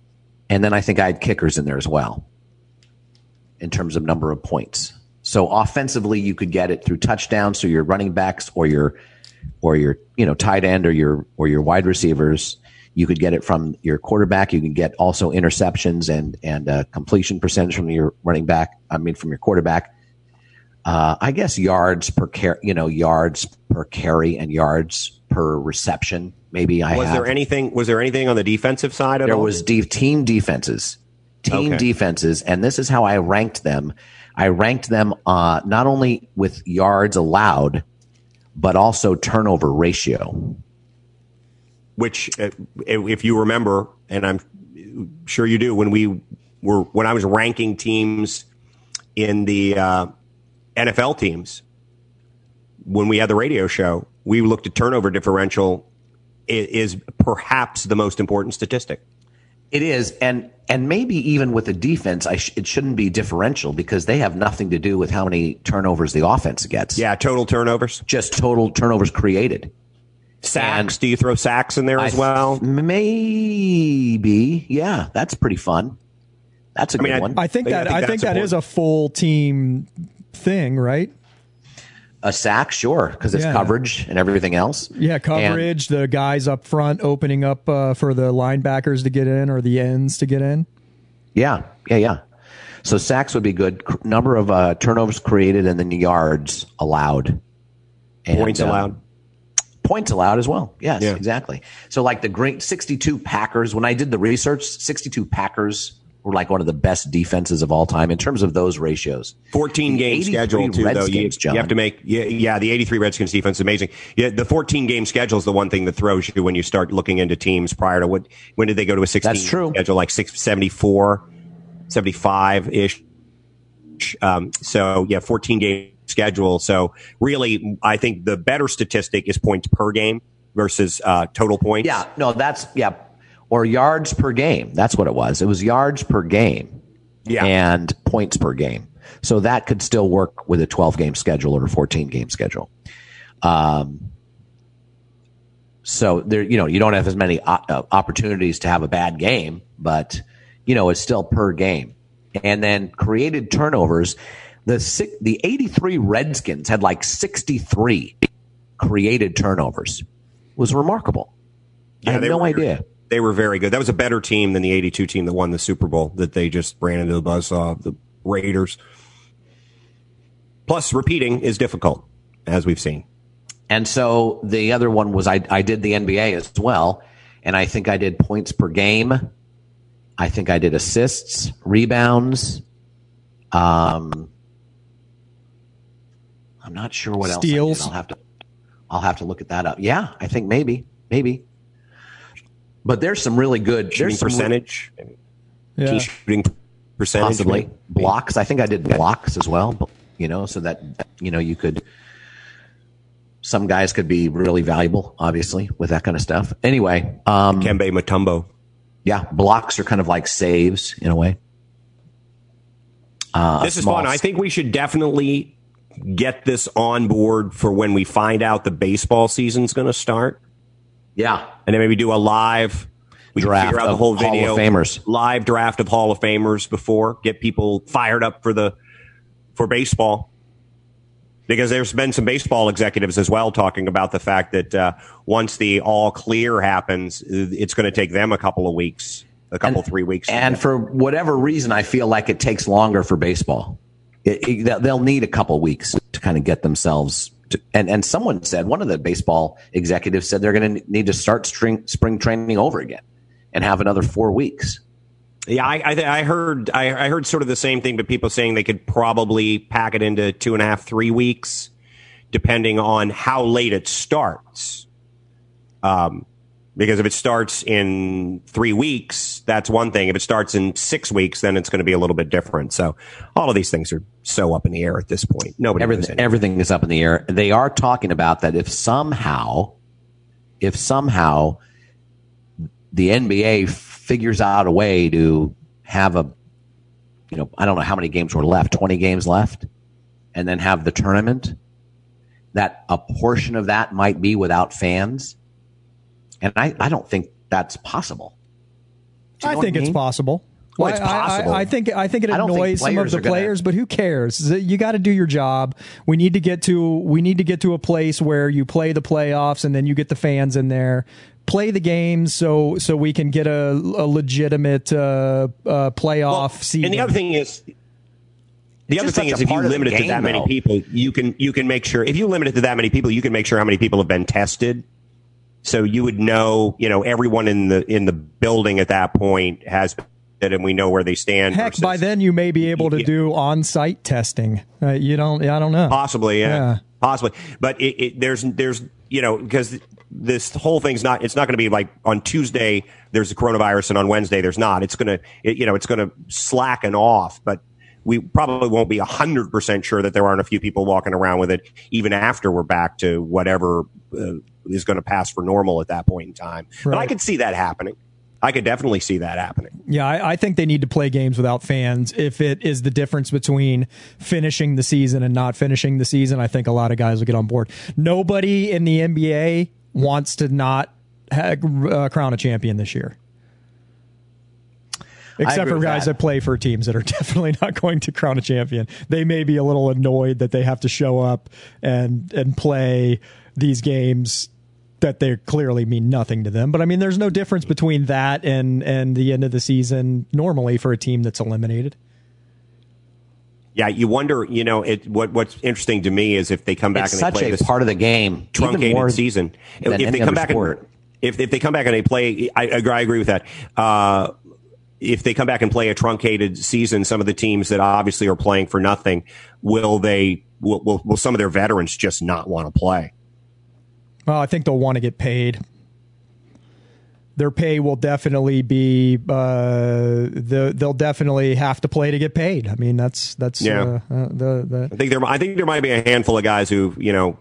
and then I think I had kickers in there as well, in terms of number of points. So offensively, you could get it through touchdowns, through your running backs, or your or your you know tight end, or your or your wide receivers. You could get it from your quarterback. You can get also interceptions and and uh, completion percentage from your running back. I mean, from your quarterback. Uh, I guess yards per carry, you know, yards per carry and yards per reception. Maybe I Was have. there anything? Was there anything on the defensive side There all? was de- team defenses, team Okay. defenses, and this is how I ranked them. I ranked them uh, not only with yards allowed, but also turnover ratio. which uh, if you remember and i'm sure you do when we were when i was ranking teams in the uh, nfl teams when we had the radio show we looked at turnover differential is perhaps the most important statistic It is, and and maybe even with the defense, I sh- it shouldn't be differential because they have nothing to do with how many turnovers the offense gets. yeah total turnovers just total turnovers created. sacks do you throw sacks in there as I- well maybe, yeah, that's pretty fun. That's a good I- one. I think Yeah, I that think I think that's that is a full team thing, right? A sack, sure, because it's Yeah. coverage and everything else. Yeah, And- coverage, the guys up front opening up uh, for the linebackers to get in or the ends to get in. Yeah, yeah, yeah. So sacks would be good. C- number of uh, turnovers created and then yards allowed. And, points uh, allowed Points allowed as well. Yes, Yeah. exactly. So like the great 62 Packers, when I did the research, 62 Packers were like one of the best defenses of all time in terms of those ratios. 14 The game schedule too though. You, Redskins, you have to make yeah, yeah the 83 redskins defense is amazing. Yeah the 14 game schedule is the one thing that throws you when you start looking into teams prior to what when did they go to a 16 That's true. schedule like 674 75 ish um, so yeah 14 game schedule. So really i think the better statistic is points per game versus uh, total points. Yeah, no, that's yeah, or yards per game. That's what it was. It was yards per game. Yeah. and points per game. So that could still work with a 12 game schedule or a 14 game schedule. Um, So there, you know, you don't have as many uh, opportunities to have a bad game, but you know, it's still per game. And then created turnovers. The the 83 Redskins had like 63 created turnovers. It was remarkable. Yeah, I had no were, idea. They were very good. That was a better team than the 82 team that won the Super Bowl that they just ran into the buzzsaw, the Raiders. Plus, repeating is difficult, as we've seen. And so the other one was I, I did the NBA as well. And I think I did points per game. I think I did assists, rebounds. Um, I'm not sure what Steals. else. I'll have to, I'll have to look at that up. Yeah, I think maybe, maybe. But there's some really good shooting some percentage. Re- yeah. shooting percentage, possibly maybe. blocks. I think I did blocks as well. You know, so that you know you could some guys could be really valuable, obviously, with that kind of stuff. Anyway, um, Kembe Mutombo. Yeah, blocks are kind of like saves in a way. Uh, this is fun. I think we should definitely get this on board for when we find out the baseball season's going to start. Yeah, and then maybe do a live we draft figure out the whole video, Hall of Famers, live draft of Hall of Famers before get people fired up for the for baseball because there's been some baseball executives as well talking about the fact that uh, once the all clear happens, it's going to take them a couple of weeks, a couple and, three weeks. And for whatever reason, I feel like it takes longer for baseball. It, it, they'll need a couple of weeks to kind of get themselves. And and someone said one of the baseball executives said they're going to need to start spring spring training over again and have another four weeks. Yeah, I, I, I heard I, I, heard sort of the same thing, but people saying they could probably pack it into two and a half, three weeks, depending on how late it starts. Um, because if it starts in three weeks, that's one thing. If it starts in six weeks, then it's going to be a little bit different. So all of these things are so up in the air at this point. Nobody everything, everything is up in the air. They are talking about that if somehow, if somehow the NBA figures out a way to have a, you know, I don't know how many games were left, 20 games left, and then have the tournament, that a portion of that might be without fans. And I, I don't think that's possible. I think I mean? it's possible. Well, it's possible. I, I, I, think I think it annoys think some of the players, gonna... but who cares? You got to do your job. We need to get to we need to get to a place where you play the playoffs and then you get the fans in there play the games so so we can get a, a legitimate uh, uh, playoff well, season. And the other thing is, the it's other thing is, if you limit it to that though. many people, you can you can make sure. If you limit it to that many people, you can make sure how many people have been tested. So you would know, you know, everyone in the in the building at that point has it, and we know where they stand. Heck, versus, by then you may be able to yeah. do on-site testing. Uh, you don't. I don't know. Possibly, yeah, yeah. possibly. But it, it, there's there's you know because this whole thing's not it's not going to be like on Tuesday there's a coronavirus and on Wednesday there's not. It's going to you know it's going to slacken off, but we probably won't be 100% sure that there aren't a few people walking around with it even after we're back to whatever uh, is going to pass for normal at that point in time. Right. But I could see that happening. I could definitely see that happening. Yeah, I, I, think they need to play games without fans. If it is the difference between finishing the season and not finishing the season, I think a lot of guys will get on board. Nobody in the NBA wants to not uh, crown a champion this year. Except for guys that. that. play for teams that are <laughs> definitely not going to crown a champion. They may be a little annoyed that they have to show up and and play these games that they clearly mean nothing to them. But I mean, there's no difference between that and and the end of the season normally for a team that's eliminated. Yeah, you wonder. You know, it, what what's interesting to me is if they come back it's and they play a this part of the game, truncated season. If they come back sport. and if if they come back and they play, I, I agree with that. Uh, if they come back and play a truncated season, some of the teams that obviously are playing for nothing, will they? Will, will, will some of their veterans just not want to play? Well, I think they'll want to get paid their pay will definitely be uh, the, they'll definitely have to play to get paid. I mean, that's that's yeah. Uh, uh, the, the I think there I think there might be a handful of guys who you know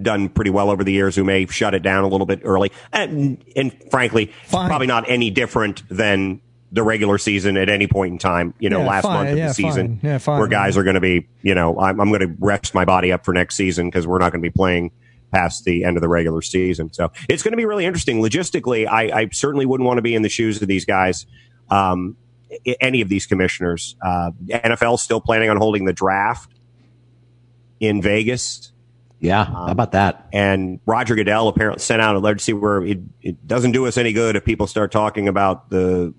done pretty well over the years who may shut it down a little bit early, and and frankly, fine. probably not any different than the regular season at any point in time, you know, yeah, last fine. month of yeah, the season, yeah, where guys are going to be, you know, I'm, I'm going to rest my body up for next season because we're not going to be playing past the end of the regular season. So it's going to be really interesting. Logistically, I, I certainly wouldn't want to be in the shoes of these guys. Um, any of these commissioners. Uh, NFL still planning on holding the draft in Vegas. Yeah, how about that? And Roger Goodell apparently sent out a letter to see where it, it doesn't do us any good if people start talking about the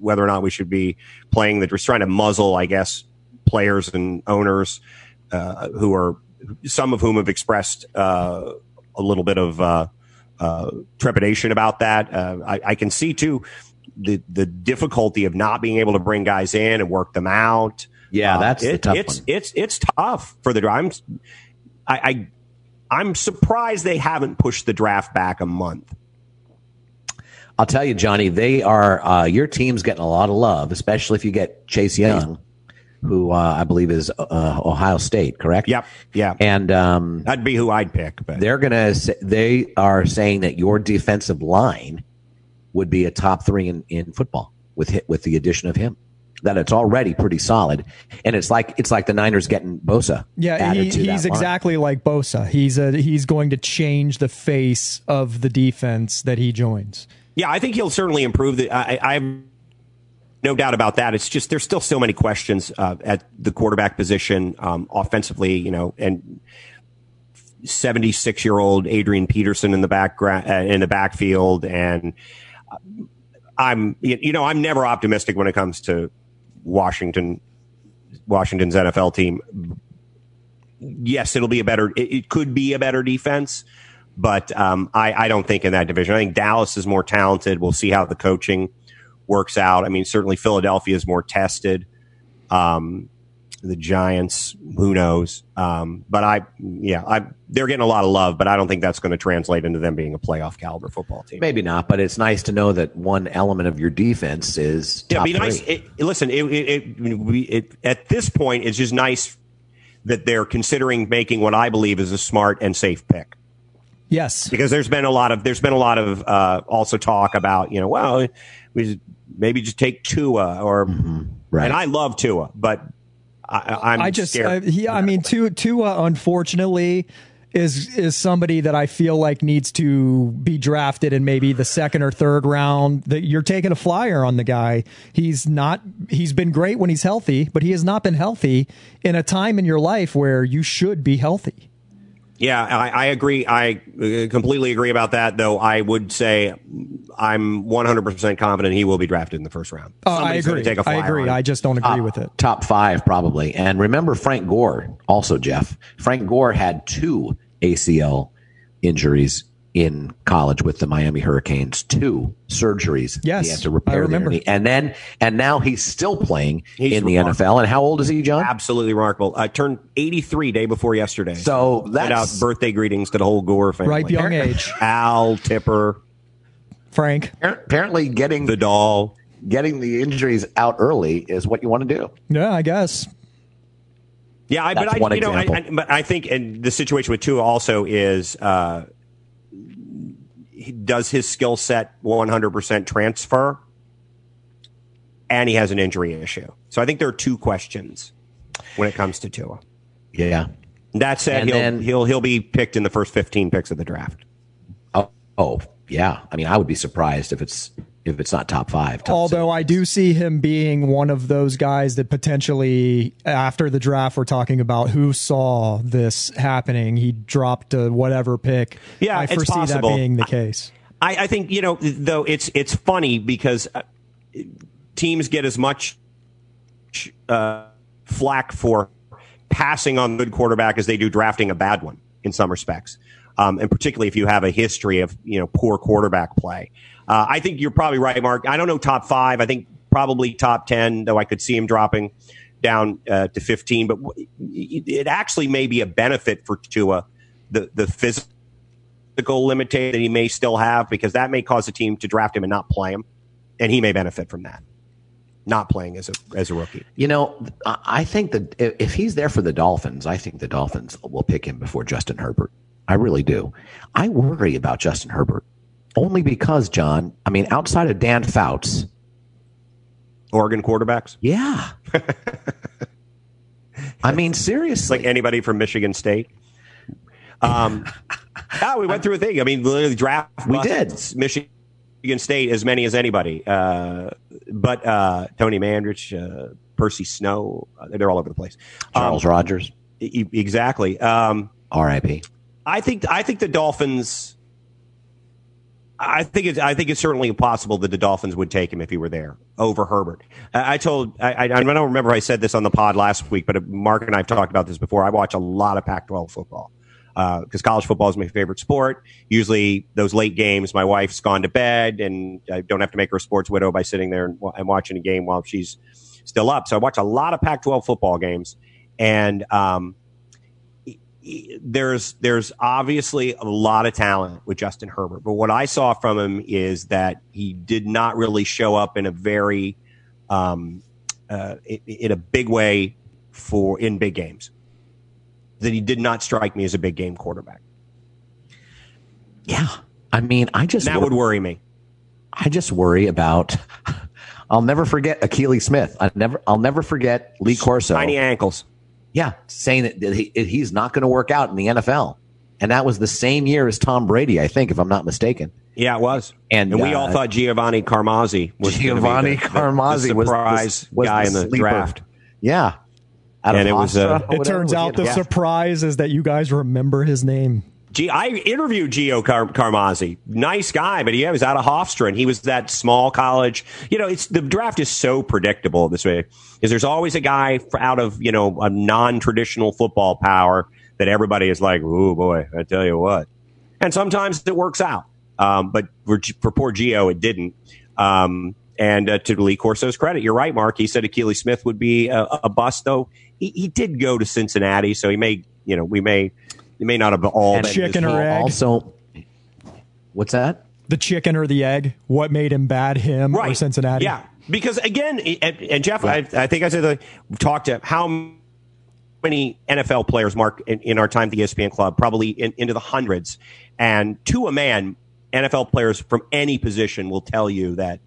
whether or not we should be playing the just trying to muzzle, I guess, players and owners uh, who are some of whom have expressed uh, a little bit of uh, uh trepidation about that. Uh, I, I, can see too the the difficulty of not being able to bring guys in and work them out. Yeah, uh, that's it, it's one. it's it's tough for the I'm I, I I'm surprised they haven't pushed the draft back a month. I'll tell you, Johnny, they are uh, your team's getting a lot of love, especially if you get Chase Young, who uh, I believe is uh, Ohio State, correct? Yep, yeah, and um, that'd be who I'd pick. But. They're gonna they are saying that your defensive line would be a top three in, in football with with the addition of him. That it's already pretty solid, and it's like it's like the Niners getting Bosa. Yeah, he, he's exactly like Bosa. He's a he's going to change the face of the defense that he joins. Yeah, I think he'll certainly improve. The, I, I have no doubt about that. It's just there's still so many questions uh, at the quarterback position, um, offensively. You know, and 76 year old Adrian Peterson in the background uh, in the backfield, and I'm you know I'm never optimistic when it comes to Washington Washington's NFL team. Yes, it'll be a better. It, it could be a better defense, but um, I, I don't think in that division. I think Dallas is more talented. We'll see how the coaching works out. I mean, certainly Philadelphia is more tested. Um, the Giants, who knows? Um, but I, yeah, I, they're getting a lot of love, but I don't think that's going to translate into them being a playoff caliber football team. Maybe not, but it's nice to know that one element of your defense is yeah. Be nice. It, listen, it, it, it, at this point, it's just nice that they're considering making what I believe is a smart and safe pick. Yes, because there's been a lot of there's been a lot of uh, also talk about you know well we maybe just take Tua or mm-hmm. right. and I love Tua, but I, am I just, uh, he, I mean, Tua, Tua, unfortunately, is is somebody that I feel like needs to be drafted in maybe the second or third round. That you're taking a flyer on the guy. He's not. He's been great when he's healthy, but he has not been healthy in a time in your life where you should be healthy. Yeah, I, I, agree. I uh, completely agree about that, though. I would say I'm 100% confident he will be drafted in the first round. Uh, I agree. I agree. I just don't agree top, with it. Top five, probably. And remember Frank Gore, also, Jeff. Frank Gore had two ACL injuries in college with the Miami Hurricanes, two surgeries. Yes, he had to repair I remember. and then and now he's still playing he's in remarkable. the NFL. And how old is he, John? Absolutely remarkable. I turned 83 day before yesterday. So that's out birthday greetings to the whole Gore family. Right young age. Al Tipper, Frank. Apparently, getting the doll, getting the injuries out early is what you want to do. Yeah, I guess. Yeah, I, but I, you know, I, I, but I think, and the situation with Tua also is. Uh, does his skill set 100% transfer? And he has an injury issue. So I think there are two questions when it comes to Tua. Yeah. That said, he'll, then, he'll he'll be picked in the first 15 picks of the draft. Oh, oh, yeah. I mean, I would be surprised if it's if it's not top five. Top Although six. I do see him being one of those guys that potentially after the draft we're talking about who saw this happening. He dropped a whatever pick. Yeah, I foresee possible. that being the case. I, I, think you know though it's it's funny because uh, teams get as much uh, flack for passing on good quarterback as they do drafting a bad one in some respects. Um, and particularly if you have a history of you know poor quarterback play. Uh, I think you're probably right, Mark. I don't know top five. I think probably top ten, though I could see him dropping down uh, to 15. But it actually may be a benefit for Tua, the the physical limitation that he may still have, because that may cause a team to draft him and not play him, and he may benefit from that. Not playing as a as a rookie. You know, I think that if he's there for the Dolphins, I think the Dolphins will pick him before Justin Herbert. I really do. I worry about Justin Herbert. Only because, John, I mean, outside of Dan Fouts, Oregon quarterbacks? Yeah. <laughs> I mean, seriously. Like anybody from Michigan State? Um, <laughs> yeah, we went through a thing. I mean, literally draft. We did. Michigan State as many as anybody. Uh, but uh, Tony Mandarich, uh, Percy Snow, uh, they're all over the place. Charles um, Rogers. E- exactly. Um, R.I.P. I think I think the Dolphins. I think it's I think it's certainly impossible that the Dolphins would take him if he were there over Herbert. I, I told I, I, don't remember I said this on the pod last week, but Mark and I have talked about this before. I watch a lot of Pac-12 football because uh, college football is my favorite sport. Usually, those late games, my wife's gone to bed, and I don't have to make her a sports widow by sitting there and, and watching a game while she's still up. So I watch a lot of Pac-12 football games, and um, there's there's obviously a lot of talent with Justin Herbert, but what I saw from him is that he did not really show up in a very um, uh, in a big way for in big games. That he did not strike me as a big game quarterback. Yeah, I mean, I just that would worry me. I just worry about. <laughs> I'll never forget Akili Smith. I never. I'll never forget Lee Corso. Tiny ankles yeah, saying that, that he, he's not going to work out in the NFL. And that was the same year as Tom Brady, I think, if I'm not mistaken. Yeah, it was. And, and we uh, all thought Giovanni Carmazzi was Giovanni the, Carmazzi the, the surprise was, was, was guy in the sleeper. draft. Yeah. Out and it was. Uh, it turns out the yeah. surprise is that you guys remember his name. Gee, I interviewed Gio Car- Carmazzi. Nice guy, but he was out of Hofstra and he was that small college. You know, it's the draft is so predictable this way is there's always a guy out of, you know, a non-traditional football power that everybody is like, oh boy, I tell you what. And sometimes it works out. Um, but for, for poor Gio, it didn't. Um, and uh, to Lee Corso's credit, you're right, Mark. He said Akili Smith would be a, a bust, though. He, he did go to Cincinnati, so he may, you know, we may it may not have all and chicken or egg. Also, what's that? The chicken or the egg? What made him bad, him right. or Cincinnati? Yeah, because again, and, and Jeff, I, I, think I said that we talked to how many NFL players, Mark, in, in our time at the ESPN Club, probably in, into the hundreds, and to a man, NFL players from any position will tell you that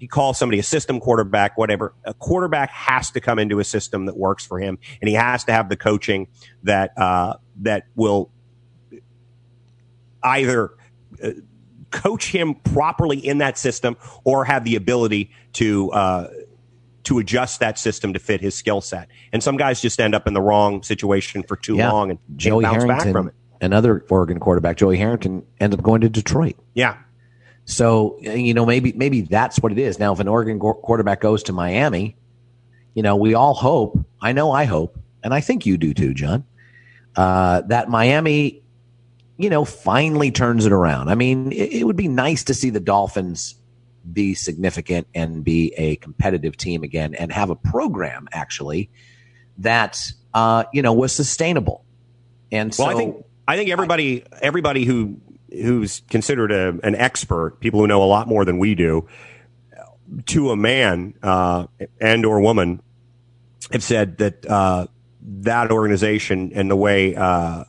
you call somebody a system quarterback, whatever. A quarterback has to come into a system that works for him, and he has to have the coaching that uh, that will either uh, coach him properly in that system or have the ability to uh, to adjust that system to fit his skill set. And some guys just end up in the wrong situation for too yeah. long and Joey bounce Harrington, back from it. Another Oregon quarterback, Joey Harrington, ended up going to Detroit. Yeah. So you know maybe maybe that's what it is. Now, if an Oregon quarterback goes to Miami, you know we all hope. I know I hope, and I think you do too, John uh, that Miami, you know, finally turns it around. I mean, it, it, would be nice to see the Dolphins be significant and be a competitive team again and have a program actually that, uh, you know, was sustainable. And so well, I think, I think everybody, everybody who, who's considered a, an expert, people who know a lot more than we do, to a man uh, and or woman, have said that uh, that organization and the way uh,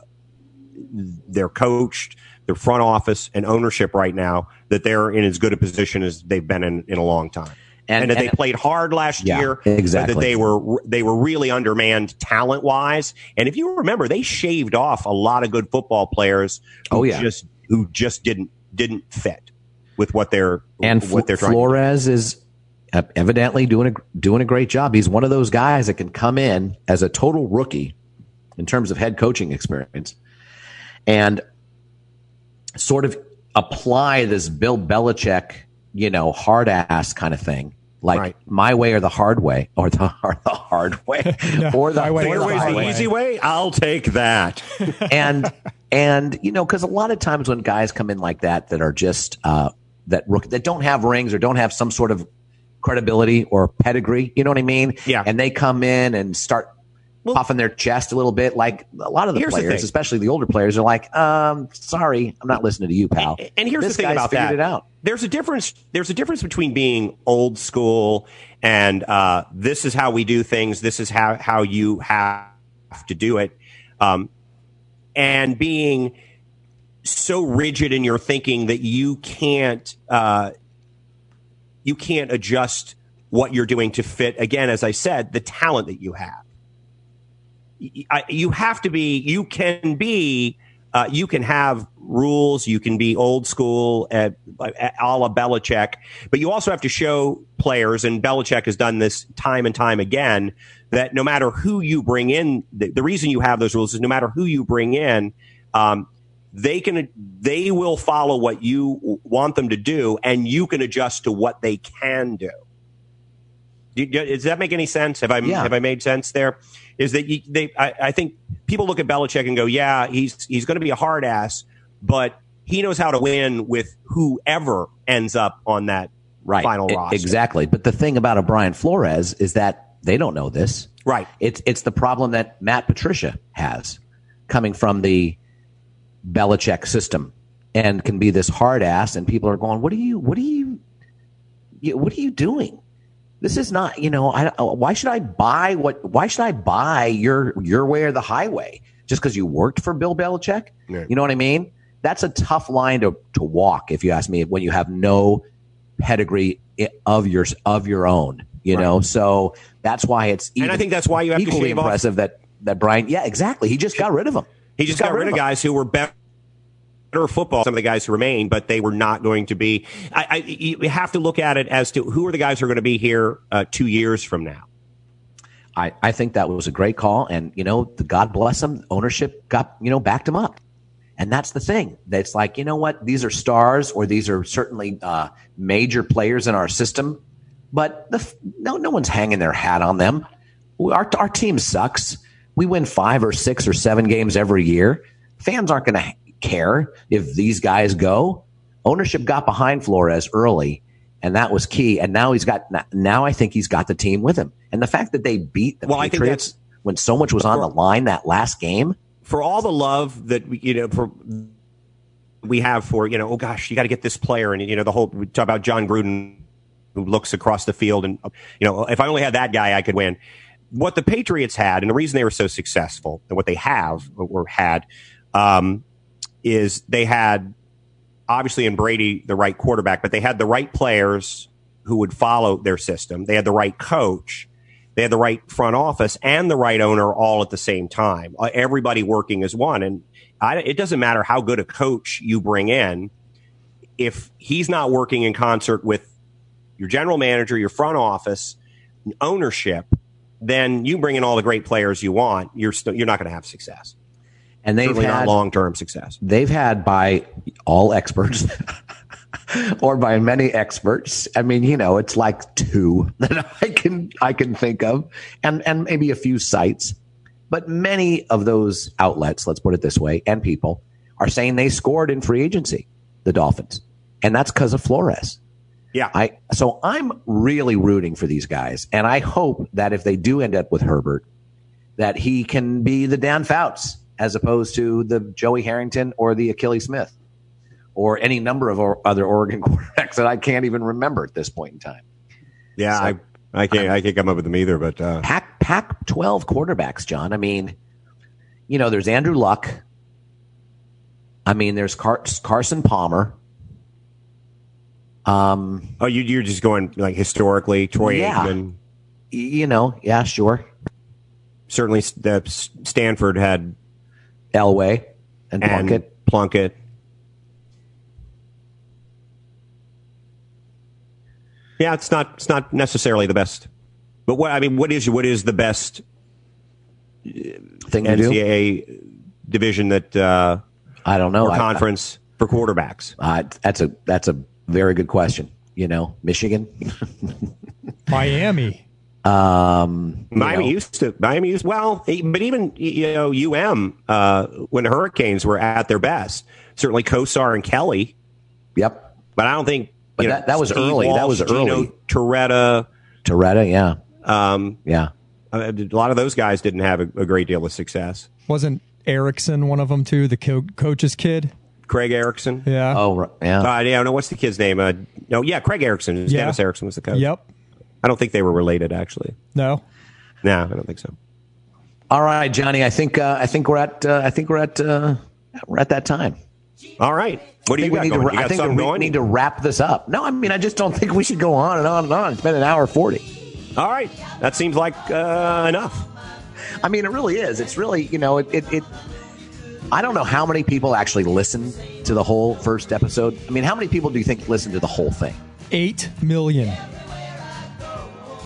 they're coached, their front office and ownership right now, that they're in as good a position as they've been in in a long time. And, and that and, they played hard last yeah, year. Exactly. That they were they were really undermanned talent wise. And if you remember, they shaved off a lot of good football players. Who oh yeah. Just who just didn't didn't fit with what they're and what they're trying. Flores is evidently doing a doing a great job. He's one of those guys that can come in as a total rookie in terms of head coaching experience and sort of apply this Bill Belichick, you know, hard ass kind of thing. Like right. my way or the hard way, or the, <laughs> or the hard way, <laughs> no, or the, way, or the, the way. easy way. I'll take that. <laughs> and and you know, because a lot of times when guys come in like that, that are just uh, that rook that don't have rings or don't have some sort of credibility or pedigree. You know what I mean? Yeah. And they come in and start well, puffing their chest a little bit. Like a lot of the players, the especially the older players, are like, um, sorry, I'm not listening to you, pal. And, and here's this the thing about that. It out. There's a difference. There's a difference between being old school and uh, this is how we do things. This is how how you have to do it, um, and being so rigid in your thinking that you can't uh, you can't adjust what you're doing to fit, again, as I said, the talent that you have. You have to be, you can be uh, you can have rules, you can be old school, uh, a la Belichick, but you also have to show players, and Belichick has done this time and time again, that no matter who you bring in, the, the reason you have those rules is no matter who you bring in, um, they can they will follow what you want them to do, and you can adjust to what they can do. Does that make any sense? Have I yeah. have I made sense there? Is that you, they? I, I, think people look at Belichick and go, "Yeah, he's he's going to be a hard ass, but he knows how to win with whoever ends up on that right. final it, roster." Exactly. But the thing about a Brian Flores is that they don't know this. Right. It's it's the problem that Matt Patricia has coming from the Belichick system and can be this hard ass, and people are going, "What are you? What are you? What are you doing?" This is not, you know, I, uh, why should I buy what? Why should I buy your your way or the highway just because you worked for Bill Belichick? Yeah. You know what I mean? That's a tough line to to walk, if you ask me. When you have no pedigree of your of your own, you right. know, so that's why it's. and I think that's why you have equally to impressive off. that that Brian. Yeah, exactly. He just got rid of him. He just got, got rid of guys who were better football, some of the guys who remain, but they were not going to be. I, I, you have to look at it as to who are the guys who are going to be here uh, two years from now. I, I think that was a great call, and you know, the God bless them. Ownership got you know backed them up, and that's the thing. It's like you know what, these are stars, or these are certainly uh, major players in our system, but the, no no one's hanging their hat on them. Our our team sucks. We win five or six or seven games every year. Fans aren't going to care if these guys go. Ownership got behind Flores early, and that was key. And now he's got now I think he's got the team with him. And the fact that they beat the well, Patriots when so much was on the line that last game. For all the love that you know for we have for you know oh gosh you got to get this player and you know the whole we talk about Jon Gruden who looks across the field and you know if I only had that guy I could win. What the Patriots had and the reason they were so successful and what they have or had um, is they had obviously in Brady the right quarterback, but they had the right players who would follow their system. They had the right coach. They had the right front office and the right owner all at the same time. Uh, everybody working as one. And I, it doesn't matter how good a coach you bring in. If he's not working in concert with your general manager, your front office, ownership, then you bring in all the great players you want. You're still, you're not going to have success and they've Certainly had long term success. They've had by all experts. <laughs> or by many experts. I mean, you know, it's like two <laughs> that I can I can think of, and and maybe a few sites, but many of those outlets, let's put it this way, and people are saying they scored in free agency, the Dolphins, and that's because of Flores. Yeah, I so I'm really rooting for these guys, and I hope that if they do end up with Herbert, that he can be the Dan Fouts as opposed to the Joey Harrington or the Akili Smith or any number of or other Oregon <laughs> quarterbacks that I can't even remember at this point in time. Yeah, so, I I can't I can't come up with them either. But uh. Pac Pac twelve quarterbacks, John. I mean, you know, there's Andrew Luck. I mean, there's Car- Carson Palmer. Um, oh, you you're just going like historically, Troy yeah. Aikman. You know, yeah, sure. Certainly, Stanford had Elway and Plunkett. And Plunkett. Yeah, it's not it's not necessarily the best. But what I mean, what is what is the best thing NCAA do? division that uh, I don't know or conference I, I, for quarterbacks? Uh, that's a that's a very good question. You know, Michigan, <laughs> Miami. Um, Miami know. used to Miami used well, but even you know UM uh, when the Hurricanes were at their best, certainly Kosar and Kelly. Yep, but I don't think. But that, know, that was Steve early. Walsh, that was early. Gino Torretta. Torretta, yeah, um, yeah. A lot of those guys didn't have a, a great deal of success. Wasn't Erickson one of them too? The co- coach's kid. Craig Erickson. Yeah. Oh, right. yeah. Uh, yeah. No, what's the kid's name? Uh, no, yeah, Craig Erickson. Yeah. Dennis Erickson was the coach. Yep. I don't think they were related, actually. No. No, I don't think so. All right, Johnny. I think uh, I think we're at uh, I think we're at uh, we're at that time. All right. What do you got need going? To, you got I think we going? need to wrap this up. No, I mean I just don't think we should go on and on and on. It's been an hour forty. All right, that seems like uh, enough. I mean, it really is. It's really you know it, it, it I don't know how many people actually listen to the whole first episode. I mean, how many people do you think listen to the whole thing? Eight million.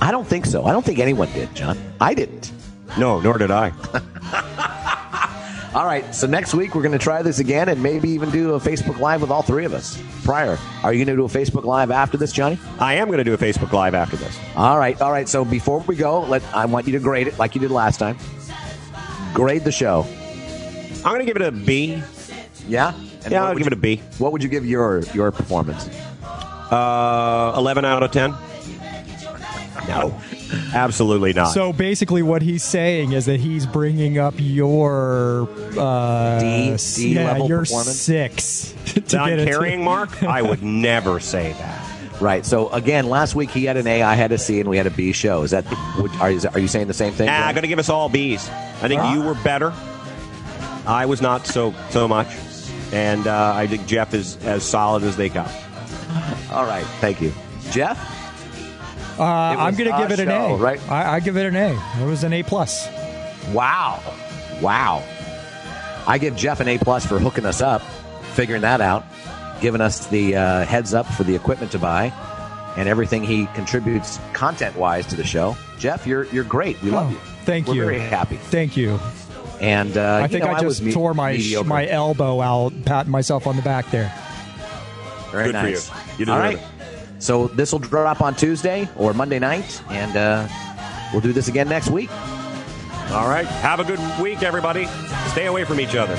I don't think so. I don't think anyone did, John. I didn't. No, nor did I. <laughs> All right, so next week we're going to try this again and maybe even do a Facebook Live with all three of us. Prior, are you going to do a Facebook Live after this, Johnny? I am going to do a Facebook Live after this. All right, all right. So before we go, let I want you to grade it like you did last time. Grade the show. I'm going to give it a B. Yeah. And Yeah, what I'll would give it a B. What would you give your your performance? Uh, 11 out of 10. No, absolutely not. So basically, what he's saying is that he's bringing up your uh, D- s- D yeah, level your performance? six. <laughs> to non get it to- carrying mark, <laughs> I would never say that. Right. So again, last week he had an A, I had a C, and we had a B show. Is that would, are, you, are you saying the same thing? Ah, I'm going to give us all B's. I think you were better. I was not so so much, and uh, I think Jeff is as solid as they come. All right. Thank you, Jeff. Uh, I'm going to give it an show, A. right? I, I give it an A. It was an A plus. Wow. Wow. I give Jeff an A plus for hooking us up, figuring that out, giving us the uh, heads up for the equipment to buy, and everything he contributes content wise to the show. Jeff, you're you're great. We love Oh, you. thank you. We're you. very happy. Thank you. And uh, I you think know, I was just me- tore my mediocre. my elbow out, patting myself on the back there. Very Good for nice. you. You All right. it. So this will drop on Tuesday or Monday night, and uh, we'll do this again next week. All right. Have a good week, everybody. Stay away from each other.